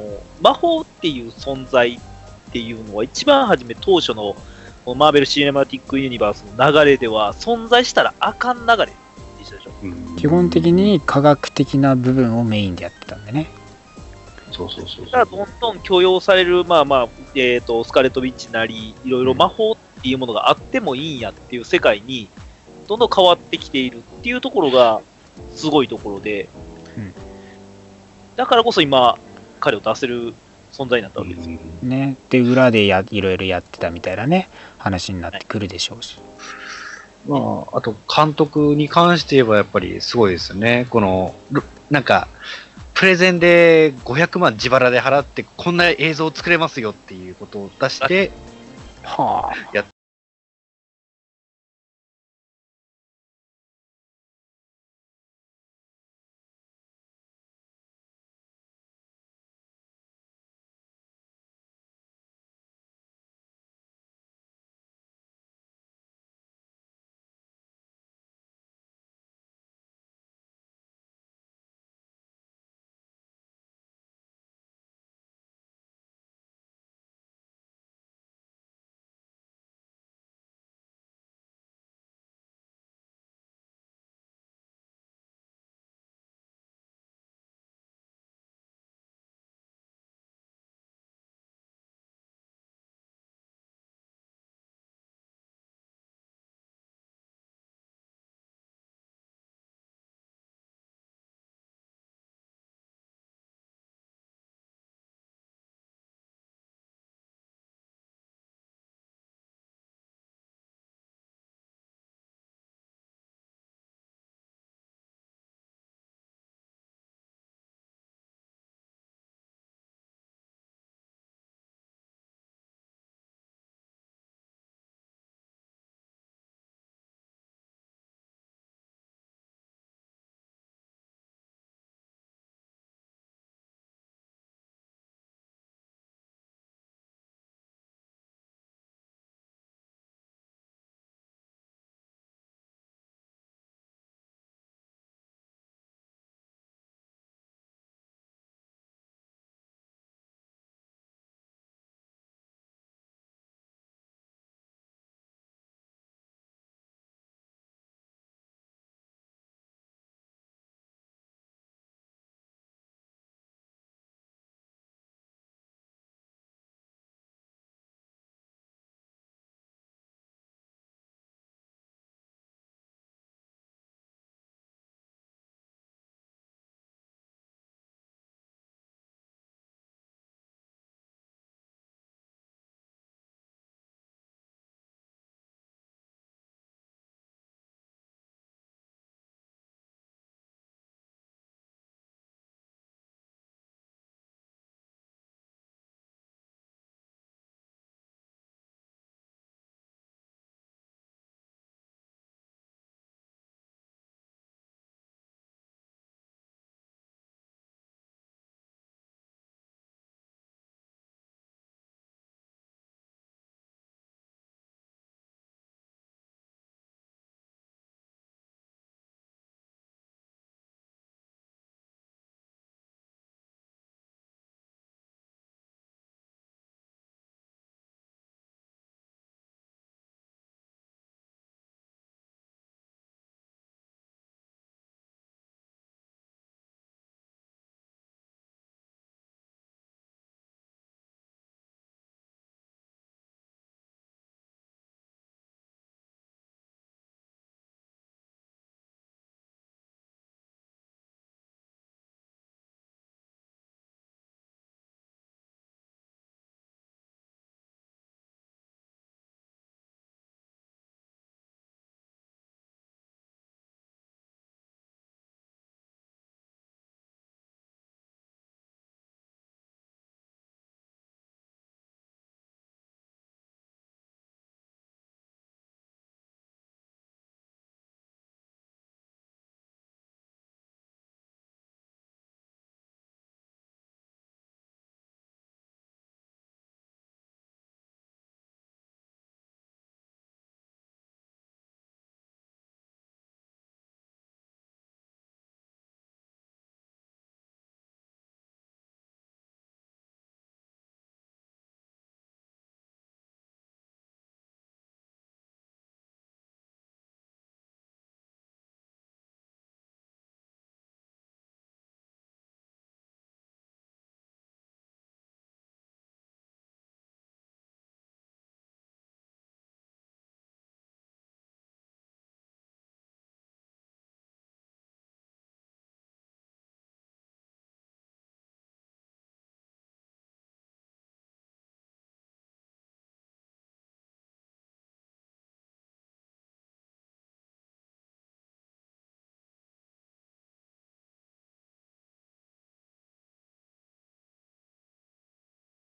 魔法っていう存在っていうのは、一番初め当初のマーベル・シネマティック・ユニバースの流れでは、存在したらあかん流れでしたでしょ。基本的に科学的な部分をメインでやってたんでね、そうそうそうだからどんどん許容される、まあまあ、えっ、と、スカーレット・ウィッチなり、いろいろ魔法っていうものがあってもいいんやっていう世界に、どんどん変わってきているっていうところが、すごいところで、うんだからこそ今、彼を出せる存在になったわけですよ。ね、で、裏でやいろいろやってたみたいなね、話になってくるでしょうし、まあ、あと監督に関して言えばやっぱりすごいですよね。この、ルなんか、プレゼンで500万自腹で払ってこんな映像を作れますよっていうことを出してはあ、やっ